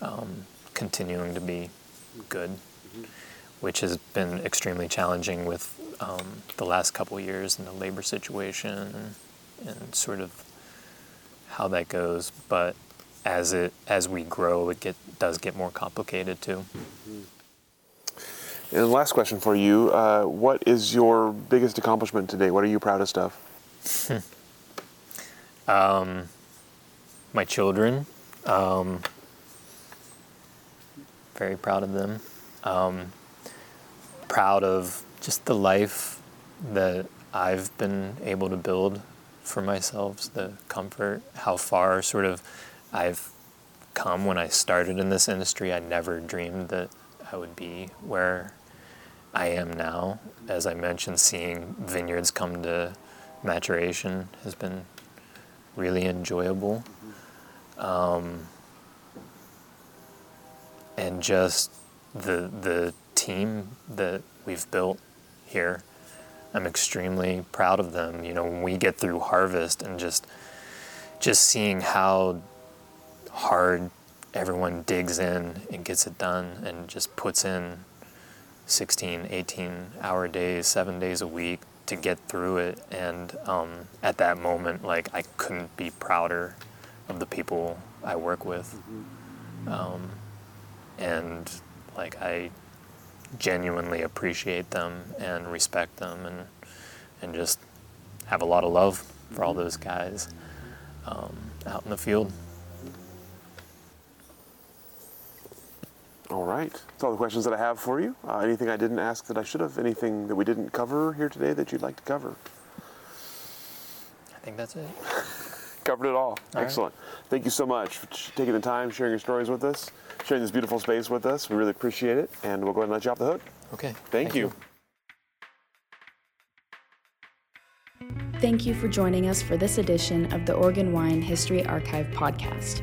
um, continuing to be good, mm-hmm. which has been extremely challenging with um, the last couple years and the labor situation and, and, sort of how that goes. But as it as we grow, it get does get more complicated too. Mm-hmm. And last question for you: uh, What is your biggest accomplishment today? What are you proudest of? um, my children. Um, very proud of them. Um, proud of just the life that I've been able to build for myself, the comfort, how far sort of I've come when I started in this industry. I never dreamed that I would be where I am now. As I mentioned, seeing vineyards come to maturation has been really enjoyable. Um, and just the the team that we've built here, I'm extremely proud of them. You know, when we get through harvest and just just seeing how hard everyone digs in and gets it done and just puts in 16, 18 hour days, seven days a week to get through it. And um, at that moment, like I couldn't be prouder of the people I work with. Um, and like I genuinely appreciate them and respect them and and just have a lot of love for all those guys um, out in the field. All right. That's all the questions that I have for you. Uh, anything I didn't ask that I should have? Anything that we didn't cover here today that you'd like to cover? I think that's it. Covered it all. All right. Excellent. Thank you so much for ch- taking the time, sharing your stories with us, sharing this beautiful space with us. We really appreciate it, and we'll go ahead and let you off the hook. Okay. Thank, you. Thank you for joining us for this edition of the Oregon Wine History Archive podcast.